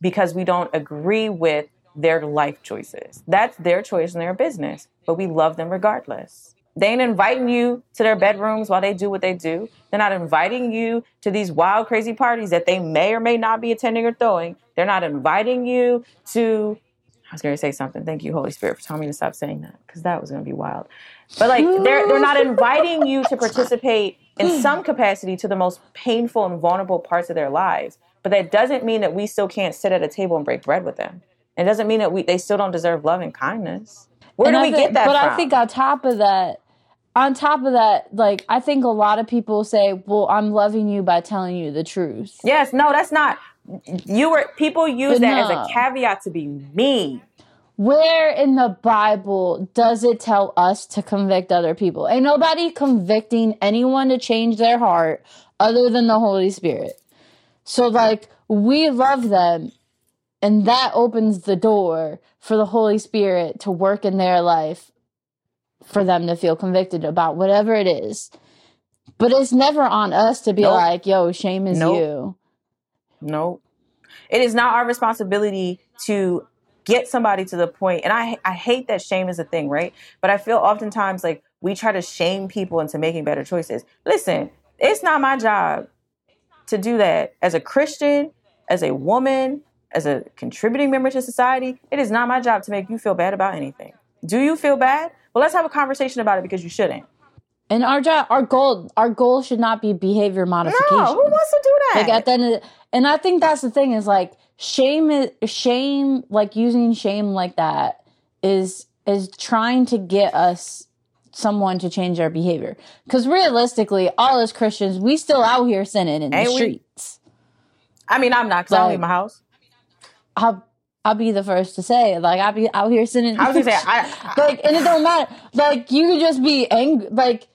because we don't agree with their life choices. That's their choice and their business, but we love them regardless. They ain't inviting you to their bedrooms while they do what they do. They're not inviting you to these wild, crazy parties that they may or may not be attending or throwing. They're not inviting you to. I was going to say something. Thank you, Holy Spirit, for telling me to stop saying that because that was going to be wild. But like, they're they're not inviting you to participate in some capacity to the most painful and vulnerable parts of their lives. But that doesn't mean that we still can't sit at a table and break bread with them. It doesn't mean that we they still don't deserve love and kindness. Where And do I we think- get that But from? I think on top of that, on top of that, like I think a lot of people say, "Well, I'm loving you by telling you the truth." yes, no, that's not. You were people use But that as a caveat to be mean. Where in the Bible does it tell us to convict other people? Ain't nobody convicting anyone to change their heart other than the Holy Spirit. So, like, we love them, and that opens the door for the Holy Spirit to work in their life for them to feel convicted about whatever it is. But it's never on us to be Nope. like, yo, shame is Nope. you. No, it is not our responsibility to get somebody to the point. And I I hate that shame is a thing, right? But I feel oftentimes like we try to shame people into making better choices. Listen, it's not my job to do that as a Christian, as a woman, as a contributing member to society. It is not my job to make you feel bad about anything. Do you feel bad? Well, let's have a conversation about it because you shouldn't. And our job, our goal, our goal should not be behavior modification. No, who wants to do that? like at the end of the, and i think that's the thing is like shame is shame like using shame like that is is trying to get us someone to change their behavior because realistically all as christians we still out here sinning in the we? streets I mean, I'm not because I don't leave my house. i'll i'll be the first to say like i'll be out here sinning I was gonna say, I, I, like and it don't matter like you could just be angry like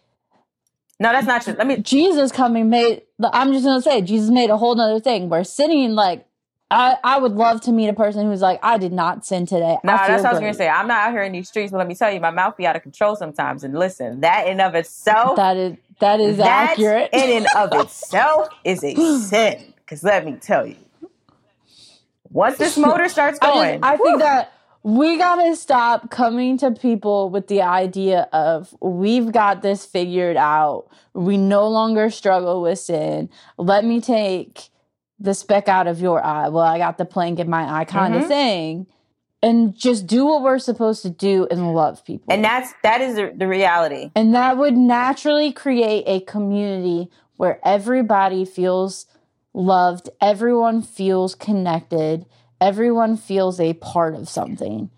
no, that's not true. Let me Jesus coming made I'm just gonna say Jesus made a whole nother thing where sinning like I, I would love to meet a person who's like, I did not sin today. No, that's what I was gonna say. I'm not out here in these streets, but let me tell you, my mouth be out of control sometimes. And listen, that in of itself, That is that is that accurate. in and of itself is a sin. Because let me tell you, once this motor starts I, going, just, I think that we gotta stop coming to people with the idea of we've got this figured out. We no longer struggle with sin. Let me take the speck out of your eye. Well, I got the plank in my eye, kind of Mhm. thing. And just do what we're supposed to do and love people. and that's that is the, the reality. And that would naturally create a community where everybody feels loved, everyone feels connected, everyone feels a part of something.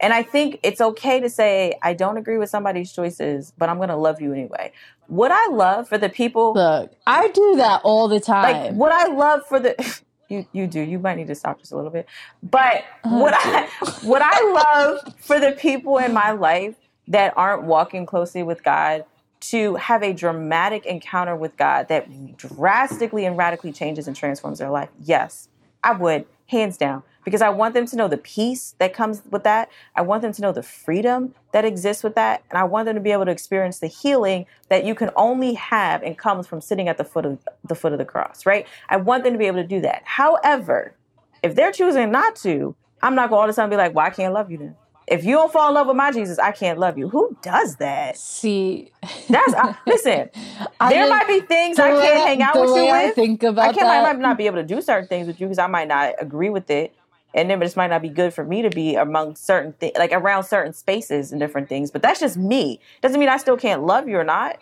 And I think it's okay to say I don't agree with somebody's choices, but I'm gonna love you anyway. What I love for the people Look, I do that all the like time. what I love for the you you do you might need to stop just a little bit but uh-huh. what I what I love for the people in my life that aren't walking closely with God to have a dramatic encounter with God that drastically and radically changes and transforms their life. Yes I would hands down because I want them to know the peace that comes with that. I want them to know the freedom that exists with that. And I want them to be able to experience the healing that you can only have and comes from sitting at the foot of the foot of the cross right? I want them to be able to do that. However if they're choosing not to I'm not going to all of a sudden be like well I can't love you then if you don't fall in love with my Jesus, I can't love you. Who does that? See, That's I, listen. I there might be things I can't hang out with you I with. think about I can't. I might not be able to do certain things with you because I might not agree with it, and then it just might not be good for me to be among certain things, like around certain spaces and different things. But that's just me. Doesn't mean I still can't love you or not.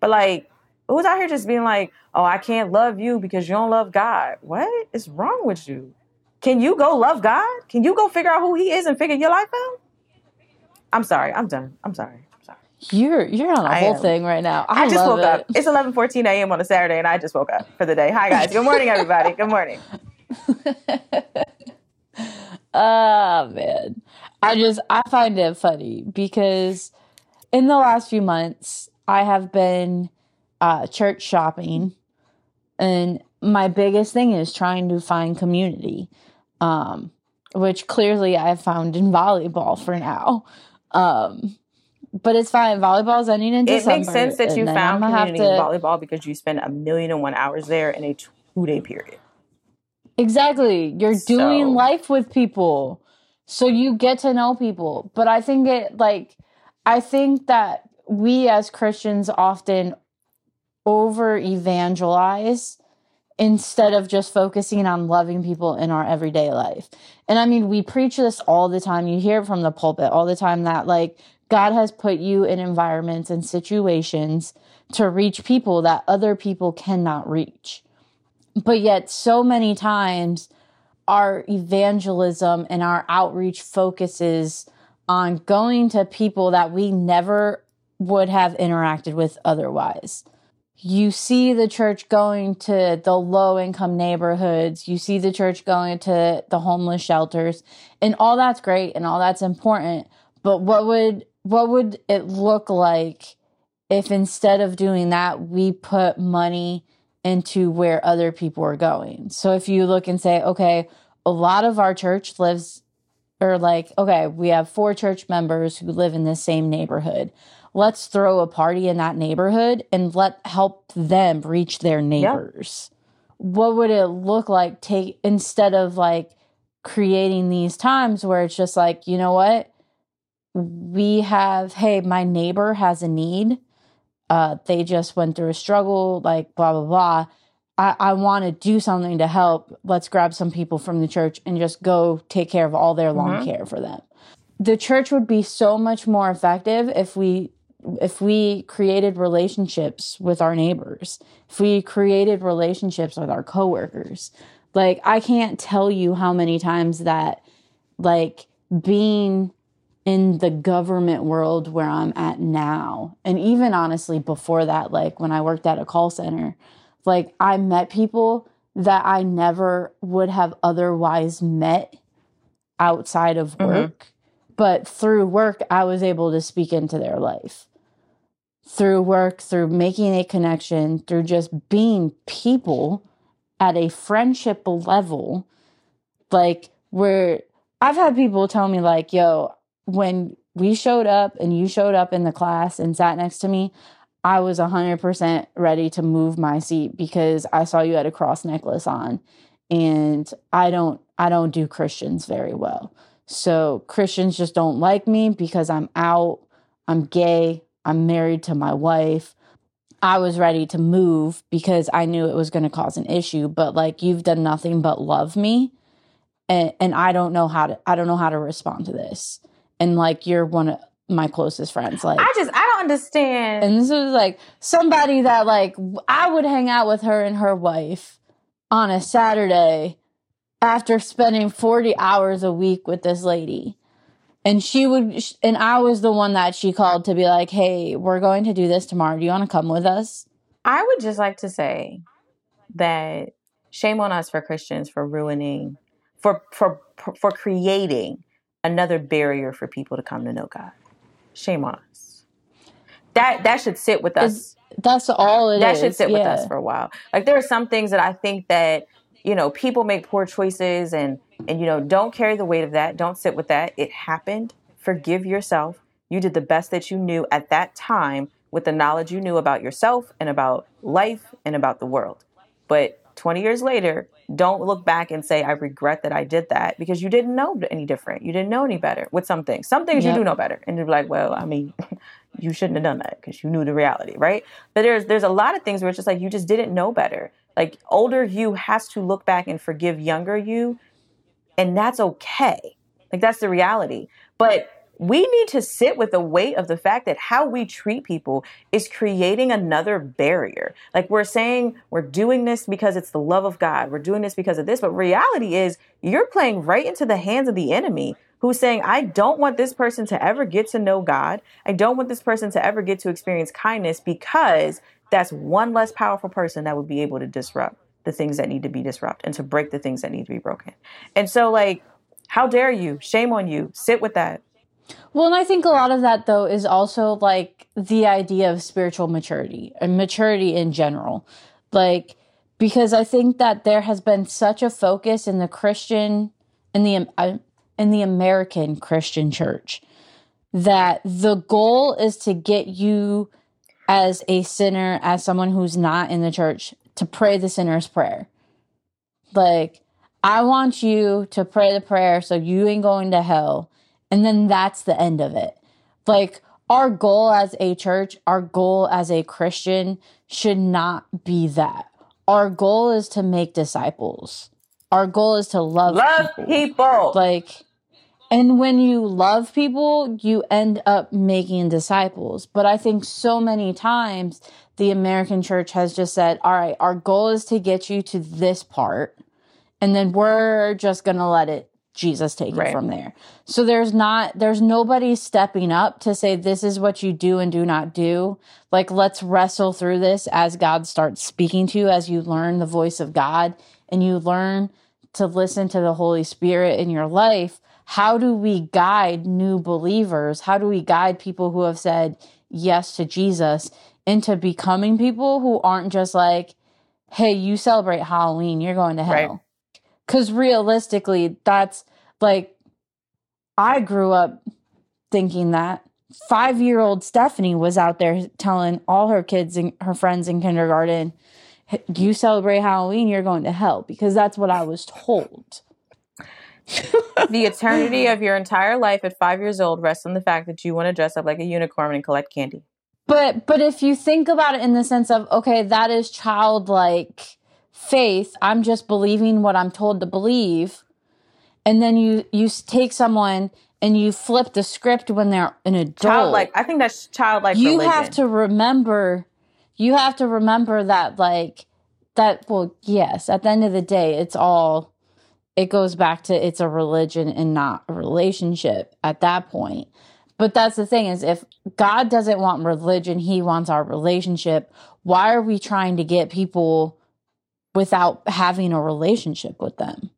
But like, who's out here just being like, "Oh, I can't love you because you don't love God"? What is wrong with you? Can you go love God? Can you go figure out who He is and figure your life out? I'm sorry. I'm done. I'm sorry. I'm sorry. You're you're on a I whole am. thing right now. I, I, just woke it. up. It's 11:14 a.m. on a Saturday, and I just woke up for the day. Hi guys. Good morning, everybody. Good morning. oh man. I just I find it funny because in the last few months I have been uh church shopping and my biggest thing is trying to find community. Um which clearly I've found in volleyball for now. Um but it's fine. Volleyball's ending in It December. It makes sense that you found I'm gonna have community in to- volleyball because you spend a million and one hours there in a two-day period. Exactly. You're doing So- life with people. So you get to know people. But I think it like I think that we as Christians often over evangelize instead of just focusing on loving people in our everyday life. And I mean, we preach this all the time. You hear it from the pulpit all the time that like God has put you in environments and situations to reach people that other people cannot reach. But yet, so many times, our evangelism and our outreach focuses on going to people that we never would have interacted with otherwise. You see the church going to the low income neighborhoods, you see the church going to the homeless shelters, and all that's great and all that's important. But what would what would it look like if instead of doing that we put money into where other people are going. So if you look and say, okay, a lot of our church lives, or like, okay, we have four church members who live in the same neighborhood. Let's throw a party in that neighborhood and let help them reach their neighbors. What would it look like take instead of like creating these times where it's just like, you know what? We have, hey, my neighbor has a need uh, they just went through a struggle, like blah blah blah. I, I want to do something to help. Let's grab some people from the church and just go take care of all their lawn Mhm. care for them. The church would be so much more effective if we if we created relationships with our neighbors. If we created relationships with our coworkers. Like I can't tell you how many times that like being in the government world where I'm at now, and even honestly before that, like when I worked at a call center, like I met people that I never would have otherwise met outside of Mhm. work. But through work, I was able to speak into their life. Through work, through making a connection, through just being people at a friendship level, like where I've had people tell me, like, yo, when we showed up and you showed up in the class and sat next to me, I was 100% ready to move my seat because I saw you had a cross necklace on and I don't I don't do Christians very well. So Christians just don't like me because I'm out, I'm gay, I'm married to my wife. I was ready to move because I knew it was going to cause an issue, but like you've done nothing but love me and and I don't know how to I don't know how to respond to this. And like you're one of my closest friends like I just I don't understand. and this was like somebody that like I would hang out with her and her wife on a Saturday after spending 40 hours a week with this lady. And she would and I was the one that she called to be like, "Hey, we're going to do this tomorrow. Do you want to come with us?" I would just like to say that shame on us for Christians for ruining, for for for creating another barrier for people to come to know God. Shame on us. That that should sit with us. That's all it is. that should sit with us for a while. Like there are some things that I think that you know people make poor choices and and you know don't carry the weight of that. Don't sit with that. It happened. Forgive yourself. You did the best that you knew at that time with the knowledge you knew about yourself and about life and about the world. But 20 years later, don't look back and say, I regret that I did that because you didn't know any different. You didn't know any better with some things. Some things yep. you do know better. And you're like, well, I mean, you shouldn't have done that because you knew the reality, right? But there's there's a lot of things where it's just like you just didn't know better. Like older you has to look back and forgive younger you, and that's okay. Like that's the reality. But we need to sit with the weight of the fact that how we treat people is creating another barrier. Like we're saying we're doing this because it's the love of God. We're doing this because of this. But reality is you're playing right into the hands of the enemy who's saying, I don't want this person to ever get to know God. I don't want this person to ever get to experience kindness because that's one less powerful person that would be able to disrupt the things that need to be disrupted and to break the things that need to be broken. And so, like, how dare you? Shame on you. Sit with that. Well, and I think a lot of that though is also like the idea of spiritual maturity and maturity in general. Like because I think that there has been such a focus in the Christian in the uh, in the American Christian church that the goal is to get you as a sinner as someone who's not in the church to pray the sinner's prayer. Like I want you to pray the prayer so you ain't going to hell and then that's the end of it. Like our goal as a church, our goal as a Christian should not be that. Our goal is to make disciples. Our goal is to love, love people. people. Like, and when you love people, you end up making disciples. But I think so many times the American church has just said, all right, our goal is to get you to this part. And then we're just going to let it Jesus take right. it from there. So there's not, there's nobody stepping up to say, this is what you do and do not do. Like, let's wrestle through this as God starts speaking to you, as you learn the voice of God and you learn to listen to the Holy Spirit in your life. How do we guide new believers? How do we guide people who have said yes to Jesus into becoming people who aren't just like, hey, you celebrate Halloween, you're going to hell. Right. Because realistically, that's like, I grew up thinking that. Five year old Stephanie was out there telling all her kids and her friends in kindergarten, you celebrate Halloween, you're going to hell, because that's what I was told. The eternity of your entire life at five years old rests on the fact that you want to dress up like a unicorn and collect candy. But but if you think about it in the sense of okay, that is childlike faith i'm just believing what i'm told to believe and then you you take someone and you flip the script when they're an adult childlike i think that's childlike you religion. have to remember you have to remember that like that well yes at the end of the day it's all it goes back to it's a religion and not a relationship at that point but that's the thing is if god doesn't want religion he wants our relationship why are we trying to get people without having a relationship with them.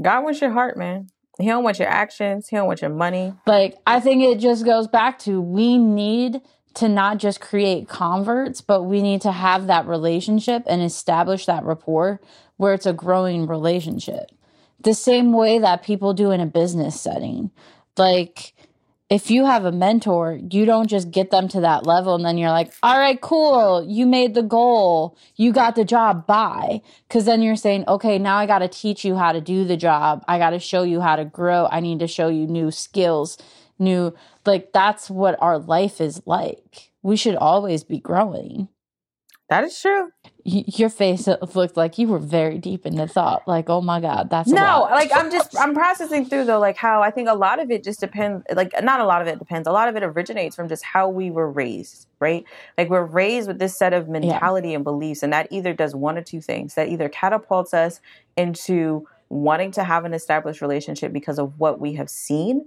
God wants your heart, man. He don't want your actions. He don't want your money. Like I think it just goes back to we need to not just create converts, but we need to have that relationship and establish that rapport where it's a growing relationship. The same way that people do in a business setting. Like if you have a mentor, you don't just get them to that level and then you're like, all right, cool. You made the goal. You got the job. Bye. Cause then you're saying, okay, now I got to teach you how to do the job. I got to show you how to grow. I need to show you new skills, new, like that's what our life is like. We should always be growing. That is true. Your face looked like you were very deep in the thought. Like, oh my god, that's no. like I'm just I'm processing through though, like how I think a lot of it just depends. Like not a lot of it depends. A lot of it originates from just how we were raised, right? Like we're raised with this set of mentality yeah. and beliefs, and that either does one or two things. That either catapults us into wanting to have an established relationship because of what we have seen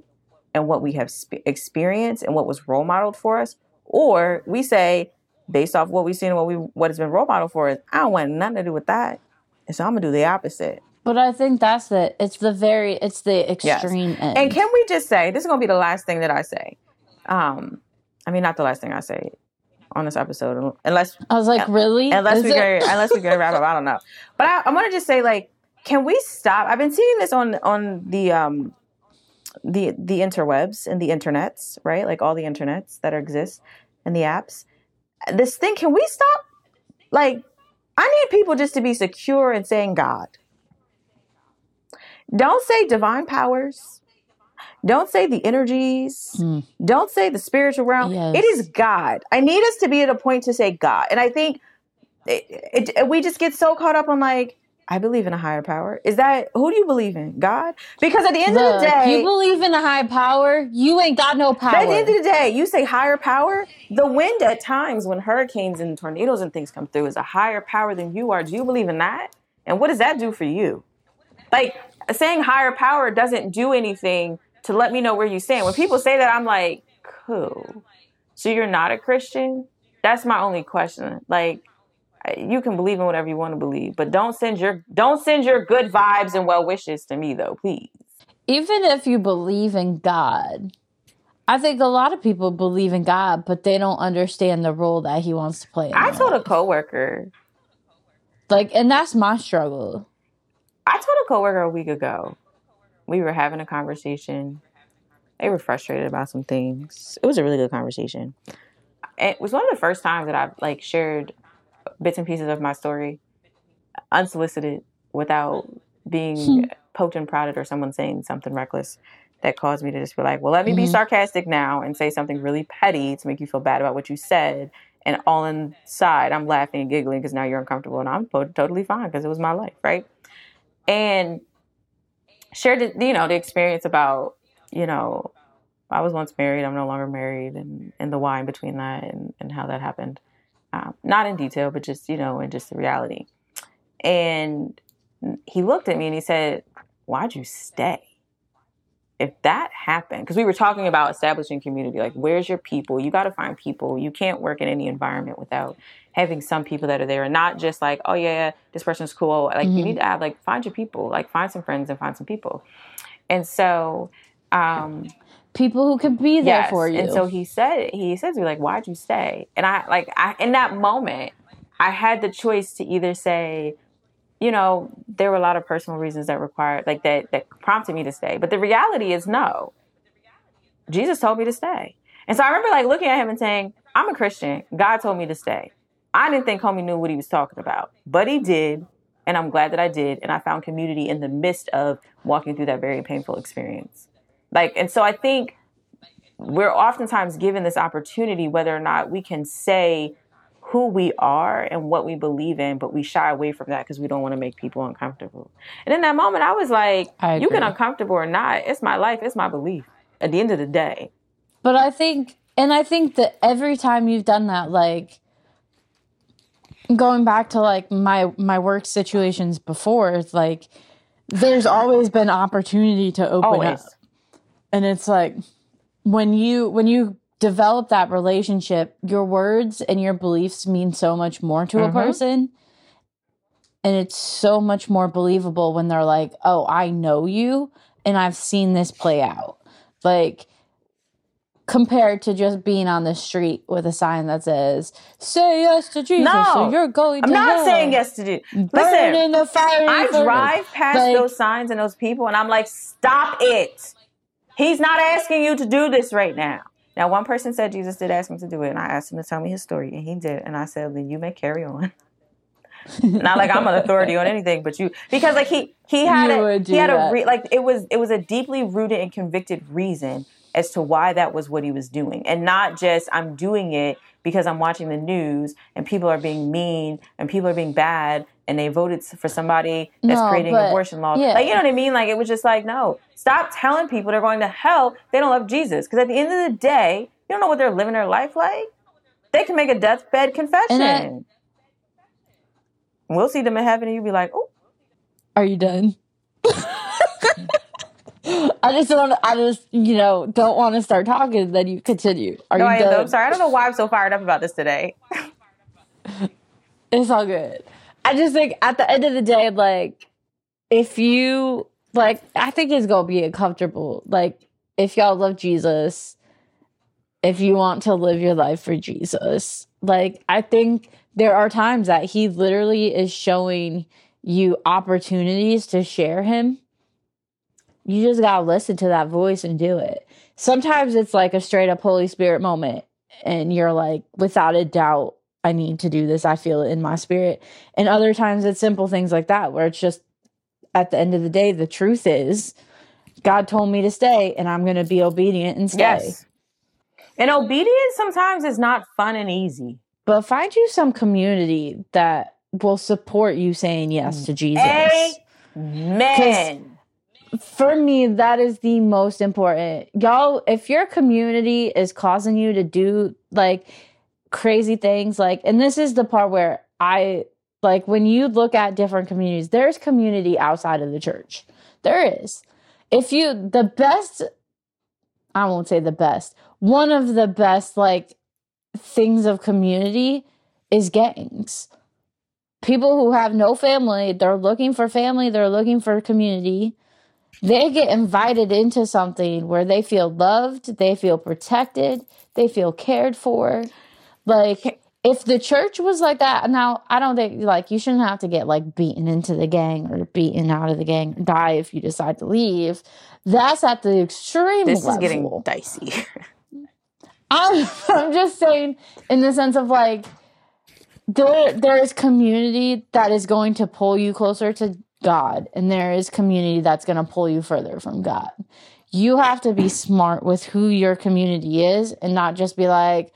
and what we have sp- experienced and what was role modeled for us, or we say based off what we've seen and what we what has been role model for us, I don't want nothing to do with that. And so I'm gonna do the opposite. But I think that's it. It's the very it's the extreme yes. end. And can we just say this is gonna be the last thing that I say? Um I mean not the last thing I say on this episode unless I was like, really? Unless we go unless we gonna wrap up, I don't know. But I, I wanna just say like, can we stop? I've been seeing this on on the um the the interwebs and the internets, right? Like all the internets that exist and the apps this thing, can we stop? Like, I need people just to be secure in saying God. Don't say divine powers. Don't say the energies. Mm. Don't say the spiritual realm. It Yes. is God. I need us to be at a point to say God. And I think it, it, we just get so caught up on like, I believe in a higher power. Is that who do you believe in? God? Because at the end of the day, you believe in a high power, you ain't got no power. at the end of the day, you say higher power. The wind at times when hurricanes and tornadoes and things come through is a higher power than you are. Do you believe in that? And what does that do for you? Like saying higher power doesn't do anything to let me know where you stand. When people say that, I'm like, cool. So you're not a Christian? That's my only question. Like, you can believe in whatever you want to believe, but don't send your don't send your good vibes and well wishes to me, though, please. Even if you believe in God, I think a lot of people believe in God, but they don't understand the role that He wants to play. I told a coworker, like, and that's my struggle. I told a coworker a week ago, we were having a conversation. They were frustrated about some things. It was a really good conversation. It was one of the first times that I've like shared bits and pieces of my story unsolicited without being poked and prodded or someone saying something reckless that caused me to just be like, well, let me be Mhm. sarcastic now and say something really petty to make you feel bad about what you said. And all inside, I'm laughing and giggling because now you're uncomfortable, and I'm to- totally fine because it was my life, right? And shared, it- you know, the experience about, you know, I was once married, I'm no longer married, and, and the why in between that and, and how that happened. Um, not in detail, but just, you know, and just the reality. And he looked at me and he said, Why'd you stay? If that happened, because we were talking about establishing community, like where's your people? You got to find people. You can't work in any environment without having some people that are there and not just like, oh, yeah, this person's cool. Like, you Mhm. need to have, like, find your people, like, find some friends and find some people. And so, um, People who could be there for you. and so he said, he said to me, like, why'd you stay? And I, like, I, in that moment, I had the choice to either say, you know, there were a lot of personal reasons that required, like, that, that prompted me to stay. But the reality is no. Jesus told me to stay. And so I remember, like, looking at him and saying, I'm a Christian. God told me to stay. I didn't think homie knew what he was talking about, but he did. And I'm glad that I did. And I found community in the midst of walking through that very painful experience. Like, and so I think we're oftentimes given this opportunity, whether or not we can say who we are and what we believe in, but we shy away from that because we don't want to make people uncomfortable. And in that moment, I was like, I you can uncomfortable or not. It's my life. It's my belief. At the end of the day, But I think, and I think that every time you've done that, like going back to like my my work situations before, it's like there's always been opportunity to open always. up, and it's like when you when you develop that relationship, your words and your beliefs mean so much more to a Mhm. person. And it's so much more believable when they're like, "Oh, I know you and I've seen this play out." Like compared to just being on the street with a sign that says "Say yes to Jesus," No, you're going. I'm to not hell. saying yes to. Burn Listen, in the fire. I drive past Like- those signs and those people, and I'm like, stop it. He's not asking you to do this right now. Now, one person said Jesus did ask him to do it, and I asked him to tell me his story, and he did. And I said, then you may carry on. Not like I'm an authority on anything, but you because like he he had You a he had a re, like it was it was a deeply rooted and convicted reason as to why that was what he was doing, and not just I'm doing it because I'm watching the news and people are being mean and people are being bad and they voted for somebody that's No, creating but- abortion laws. yeah. Like you know what I mean? Like it was just like no, stop telling people they're going to hell. They don't love Jesus because at the end of the day, you don't know what they're living their life like. They can make a deathbed confession. We'll see them in heaven, and you'll be like, oh. Are you done? I just don't. I just you know don't want to start talking. Then you continue. Are No, you I, done? I'm sorry. I don't know why I'm so fired up about this today. It's all good. I just think at the end of the day, like if you like, I think it's gonna be uncomfortable. Like if y'all love Jesus, if you want to live your life for Jesus, like I think there are times that He literally is showing you opportunities to share Him. You just gotta listen to that voice and do it. Sometimes it's like a straight up Holy Spirit moment, and you're like, without a doubt, I need to do this. I feel it in my spirit. And other times it's simple things like that where it's just at the end of the day, the truth is God told me to stay and I'm going to be obedient and stay. Yes. And obedience sometimes is not fun and easy. But find you some community that will support you saying yes to Jesus. Amen. For me, that is the most important. Y'all, if your community is causing you to do like crazy things, like, and this is the part where I like when you look at different communities, there's community outside of the church. There is. If you, the best, I won't say the best, one of the best, like, things of community is gangs. People who have no family, they're looking for family, they're looking for community. They get invited into something where they feel loved, they feel protected, they feel cared for. Like, if the church was like that, now I don't think like you shouldn't have to get like beaten into the gang or beaten out of the gang, die if you decide to leave. That's at the extreme. This level. is getting dicey. I'm, I'm just saying, in the sense of like, there there is community that is going to pull you closer to God, and there is community that's going to pull you further from God. You have to be smart with who your community is, and not just be like,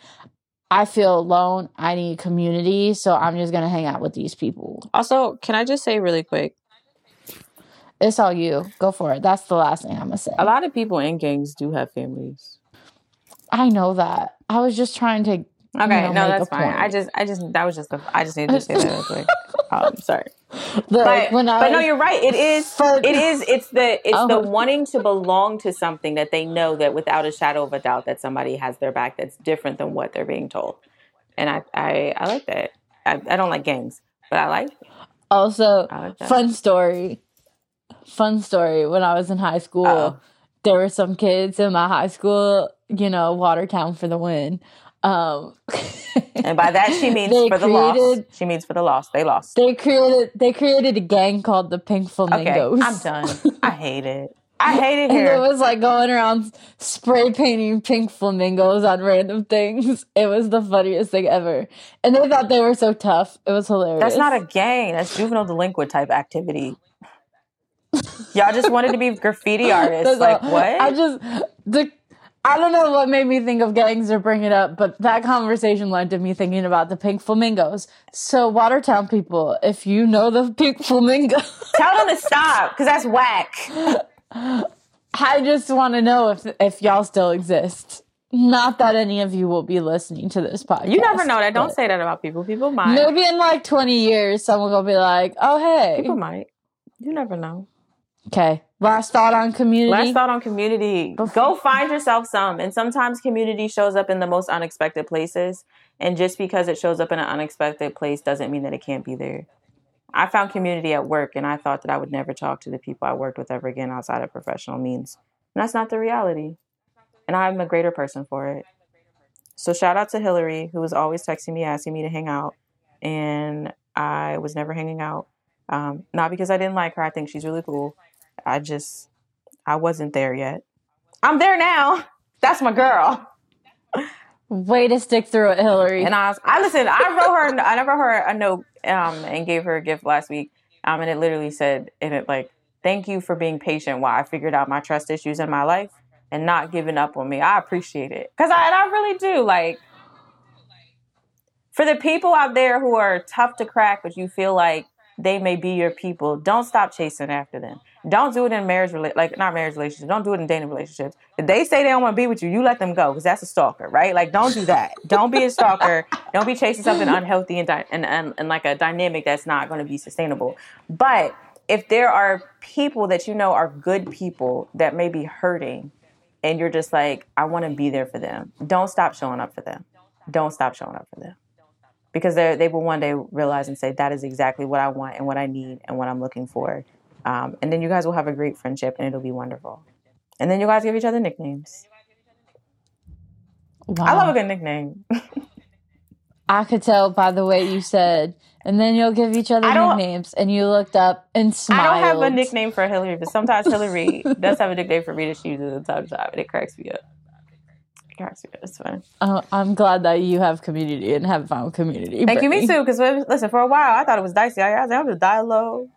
I feel alone. I need community, so I'm just going to hang out with these people. also, can I just say really quick? It's all you. Go for it. That's the last thing I'm gonna say. A lot of people in gangs do have families. I know that. I was just trying to. Okay, know, no, that's fine. point. I just, I just, that was just, a, I just needed to say that real quick. Um, sorry, Like, but, when I but no, you're right. It is, For- it is, it's the, it's the Oh. wanting to belong to something that they know that without a shadow of a doubt that somebody has their back that's different than what they're being told, and I, I, I like that. I, I don't like gangs, but I like, Also, I like fun story. Fun story. When I was in high school, Uh-oh. there were some kids in my high school. You know, Watertown for the win. Um, And by that she means for the loss. She means for the loss. They lost. they created they created a gang called the Pink Okay, Flamingos. I'm done. I hate it. I hate it And it was like going around spray painting pink flamingos on random things. It was the funniest thing ever. And they thought they were so tough. It was hilarious. That's not a gang. That's juvenile delinquent type activity. Y'all just wanted to be graffiti artists. Like all. what? I just the I don't know what made me think of gangs or bring it up, but that conversation led to me thinking about the pink flamingos. So Watertown people, if you know the pink flamingo, Tell them to stop because that's whack. I just want to know if if y'all still exist. Not that any of you will be listening to this podcast. You never know that. Don't say that about people. People might. Maybe in like 20 years, someone will be like, oh, hey. People might. You never know. Okay. Last thought on community. Last thought on community. Go find yourself some. And sometimes community shows up in the most unexpected places. And just because it shows up in an unexpected place doesn't mean that it can't be there. I found community at work and I thought that I would never talk to the people I worked with ever again outside of professional means. And that's not the reality. And I'm a greater person for it. So shout out to Hillary, who was always texting me, asking me to hang out. And I was never hanging out. Um, not because I didn't like her. I think she's really cool. I just I wasn't there yet. I'm there now. That's my girl. Way to stick through it, Hillary. And I was, I listened. I wrote her. I never her a note um, and gave her a gift last week. Um, and it literally said in it like, "Thank you for being patient while I figured out my trust issues in my life and not giving up on me. I appreciate it because I, and I really do. Like for the people out there who are tough to crack, but you feel like they may be your people. Don't stop chasing after them. Don't do it in marriage, like not marriage relationships. Don't do it in dating relationships. If they say they don't want to be with you, you let them go because that's a stalker, right? Like, don't do that. don't be a stalker. Don't be chasing something unhealthy and, dy- and, and, and like a dynamic that's not going to be sustainable. But if there are people that you know are good people that may be hurting, and you're just like, I want to be there for them. Don't stop showing up for them. Don't stop showing up for them because they they will one day realize and say that is exactly what I want and what I need and what I'm looking for. Um, and then you guys will have a great friendship and it'll be wonderful. And then you guys give each other nicknames. Wow. I love a good nickname. I could tell by the way you said, and then you'll give each other I nicknames, and you looked up and I smiled. don't have a nickname for Hillary, but sometimes Hillary does have a nickname for me that she uses from time to time, and it cracks me up. It cracks me up. It's fun. Uh, I'm glad that you have community and have found community. Thank you, me too. Because listen, for a while I thought it was dicey. I, I was like, I'm just die low.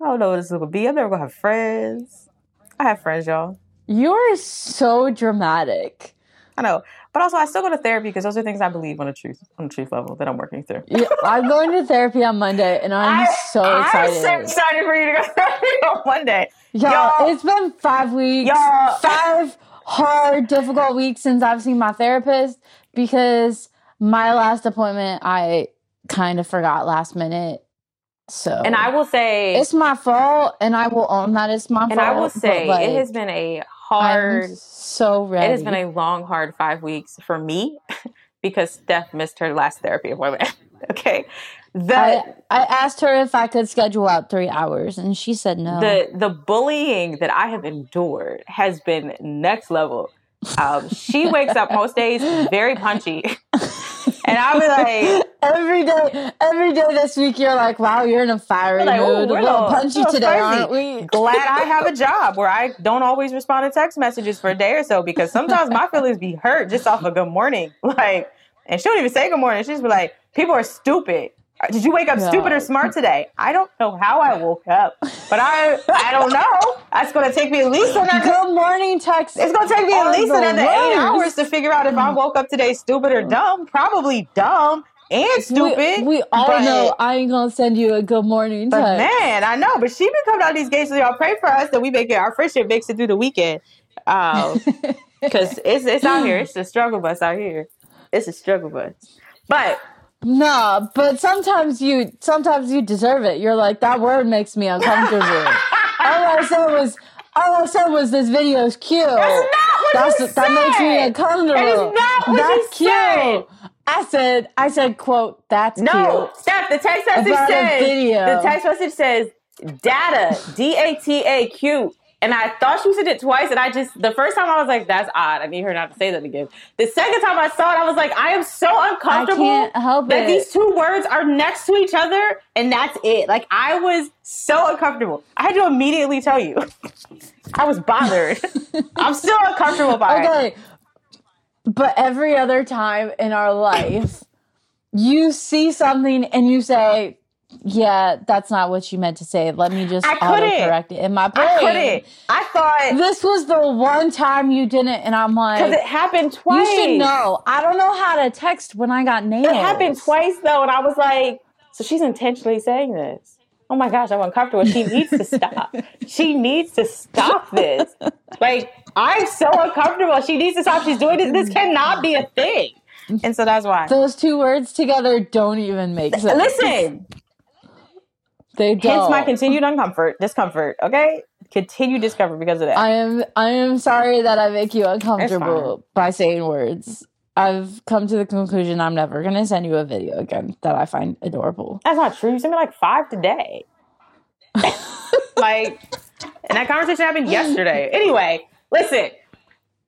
I don't know what this is gonna be. I'm never gonna have friends. I have friends, y'all. You're so dramatic. I know, but also I still go to therapy because those are things I believe on a truth on a truth level that I'm working through. Yeah, I'm going to therapy on Monday, and I'm so excited. I'm so excited for you to go to therapy on Monday. Y'all, Y'all- it's been five weeks. Y'all- Five hard, difficult week since I've seen my therapist because my last appointment I kind of forgot last minute. So And I will say, it's my fault, and I will own that it's my and fault. And I will say, like, it has been a hard. I'm so ready. It has been a long, hard five weeks for me because Steph missed her last therapy appointment. okay, the I, I asked her if I could schedule out three hours, and she said no. the the bullying that I have endured has been next level. Um, she wakes up most days very punchy, and I was like, every day, every day this week, you're like, "Wow, you're in a fiery Like, mood, a we're little a- punchy we're today, crazy. aren't we?" glad I have a job where I don't always respond to text messages for a day or so because sometimes my feelings be hurt just off of good morning. Like, and she don't even say good morning. She's be like, people are stupid. Uh, did you wake up Yeah. stupid or smart today? I don't know how I woke up, but I I don't know. That's gonna take me at least another. Good morning, text. It's gonna take me at least the another eight hours to figure out if I woke up today stupid or dumb. Probably dumb and stupid. We, we all but- know I ain't gonna send you a good morning But man, I know. But she been coming out these games, so y'all pray for us that we make it. Our friendship makes it through the weekend, um, because it's it's out here. It's a struggle bus out here. It's a struggle bus. But no, but sometimes you sometimes you deserve it. You're like that word makes me uncomfortable. all I said was all I said was this video is cute. that's not what That's that makes me uncomfortable. That is not what That's you cute. said. I said I said quote that's No, cute. Steph. The text message About says video. the text message says data D A T A Q. And I thought she said it twice, and I just the first time I was like, "That's odd." I need her not to say that again. The second time I saw it, I was like, "I am so uncomfortable I can't help that it. these two words are next to each other, and that's it." Like I was so uncomfortable. I had to immediately tell you. I was bothered. I'm still uncomfortable by it. Okay. But every other time in our life, you see something and you say, Yeah, that's not what you meant to say. Let me just autocorrect it in my brain. I couldn't. I thought This was the one time you didn't, and I'm like, because it happened twice. You should know. I don't know how to text when I got nails. It happened twice though, and I was like, so she's intentionally saying this. Oh my gosh, I'm uncomfortable. She needs to stop. she needs to stop this. Like, I'm so uncomfortable. She needs to stop. She's doing this. This cannot be a thing. And so that's why. Those two words together don't even make sense. Listen, they don't. hence my continued uncomfort, discomfort. Okay, continued discomfort because of that. I am I am sorry that I make you uncomfortable by saying words. I've come to the conclusion I'm never gonna send you a video again that I find adorable. That's not true. You sent me like five today. like, and that conversation happened yesterday. Anyway, listen,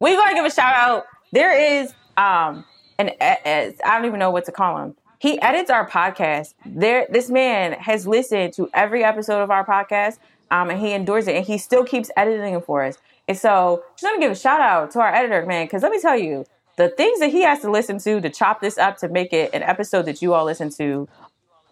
we gotta give a shout out. There is um an e- e- I don't even know what to call him. He edits our podcast. There, this man has listened to every episode of our podcast, um, and he endures it, and he still keeps editing it for us. And so, just want to give a shout out to our editor, man, because let me tell you, the things that he has to listen to to chop this up to make it an episode that you all listen to.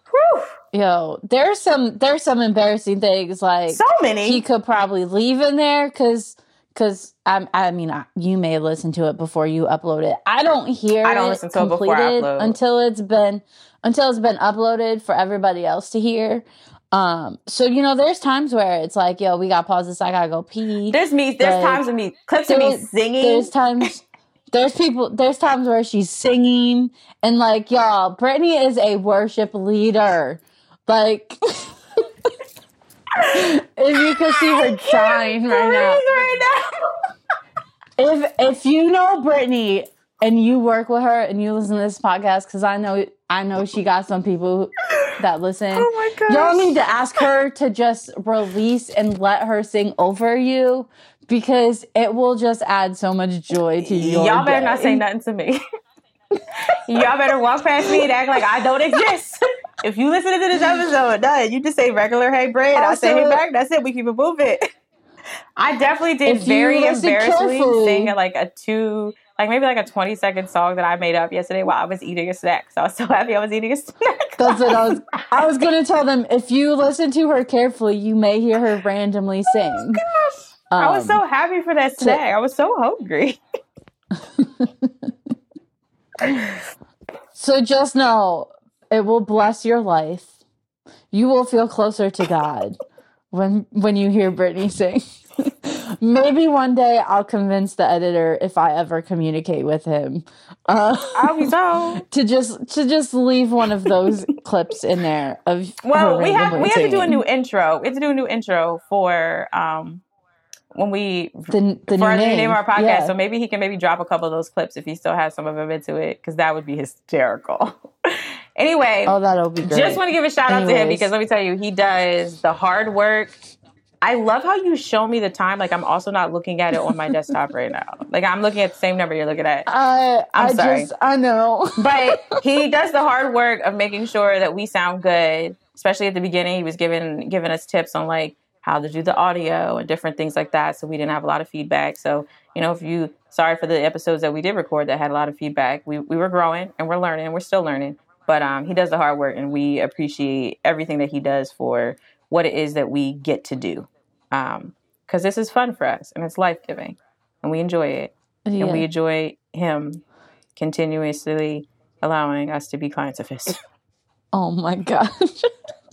Whew, Yo, there's some there's some embarrassing things like so many. he could probably leave in there because because I, I mean I, you may listen to it before you upload it. I don't hear I don't it listen to it completed upload. until it's been until it's been uploaded for everybody else to hear. Um, so you know, there's times where it's like, yo, we got to pause this. I gotta go pee. there's me. There's Like, times of me clips of me singing. There's times. There's people. There's times where she's singing and like y'all. Brittany is a worship leader. Like, if you could see her shine right now. right now. If if you know Brittany and you work with her and you listen to this podcast, because I know I know she got some people that listen. Oh my gosh. Y'all need to ask her to just release and let her sing over you because it will just add so much joy to your Y'all better not say nothing to me. Y'all better walk past me and act like I don't exist. If you listen to this episode, done. You just say regular hey Brad. I say hey back. That's it. We keep it moving. I definitely did very embarrassingly carefully- sing like a two, like maybe like a twenty second song that I made up yesterday while I was eating a snack. So I was so happy I was eating a snack. That's what I was. I was going to tell them. If you listen to her carefully, you may hear her randomly sing. Oh, I was Um, so happy for that snack. I was so hungry. So just know it will bless your life. You will feel closer to God when when you hear Brittany sing. Maybe one day I'll convince the editor if I ever communicate with him uh, I hope so. to just to just leave one of those clips in there of Well, we have we have to do a new intro. We have to do a new intro for um when we the, the for new our name. name our podcast. Yeah. So maybe he can maybe drop a couple of those clips if he still has some of them into it, because that would be hysterical. anyway, oh, that'll be great. just want to give a shout out to him because let me tell you, he does the hard work. I love how you show me the time. Like I'm also not looking at it on my desktop right now. Like I'm looking at the same number you're looking at. I I'm I sorry. just I know. but he does the hard work of making sure that we sound good especially at the beginning he was giving giving us tips on like how to do the audio and different things like that so we didn't have a lot of feedback so you know if you sorry for the episodes that we did record that had a lot of feedback we, we were growing and we're learning we're still learning but um, he does the hard work and we appreciate everything that he does for what it is that we get to do because this is fun for us and it's life-giving and we enjoy it Yeah. and we enjoy him continuously allowing us to be clients of his. oh my gosh.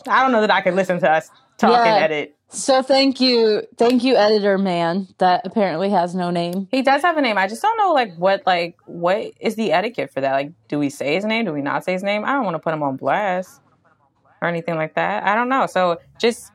I don't know that I could listen to us talk Yeah. and edit. So thank you, thank you, editor man. That apparently has no name. He does have a name. I just don't know like what like what is the etiquette for that? Like, do we say his name? Do we not say his name? I don't want to put him on blast or anything like that. I don't know. So just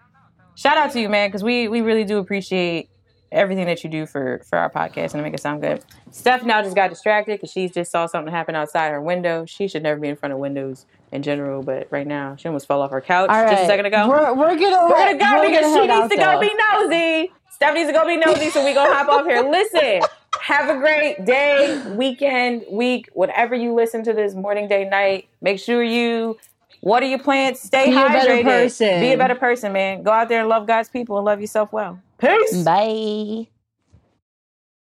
shout out to you, man, because we we really do appreciate everything that you do for for our podcast and to make it sound good. Steph now just got distracted because she just saw something happen outside her window. She should never be in front of windows in general, but right now she almost fell off her couch right, just a second ago. We're, we're gonna We're gonna go we're because gonna she needs to go be nosy. Steph needs to go be nosy, so we gonna hop off here. Listen, have a great day, weekend, week, whatever you listen to this morning, day, night. Make sure you water your plants, stay Be a hydrated, better person. be a better person, man. Go out there and love God's people and love yourself well. Peace. Bye.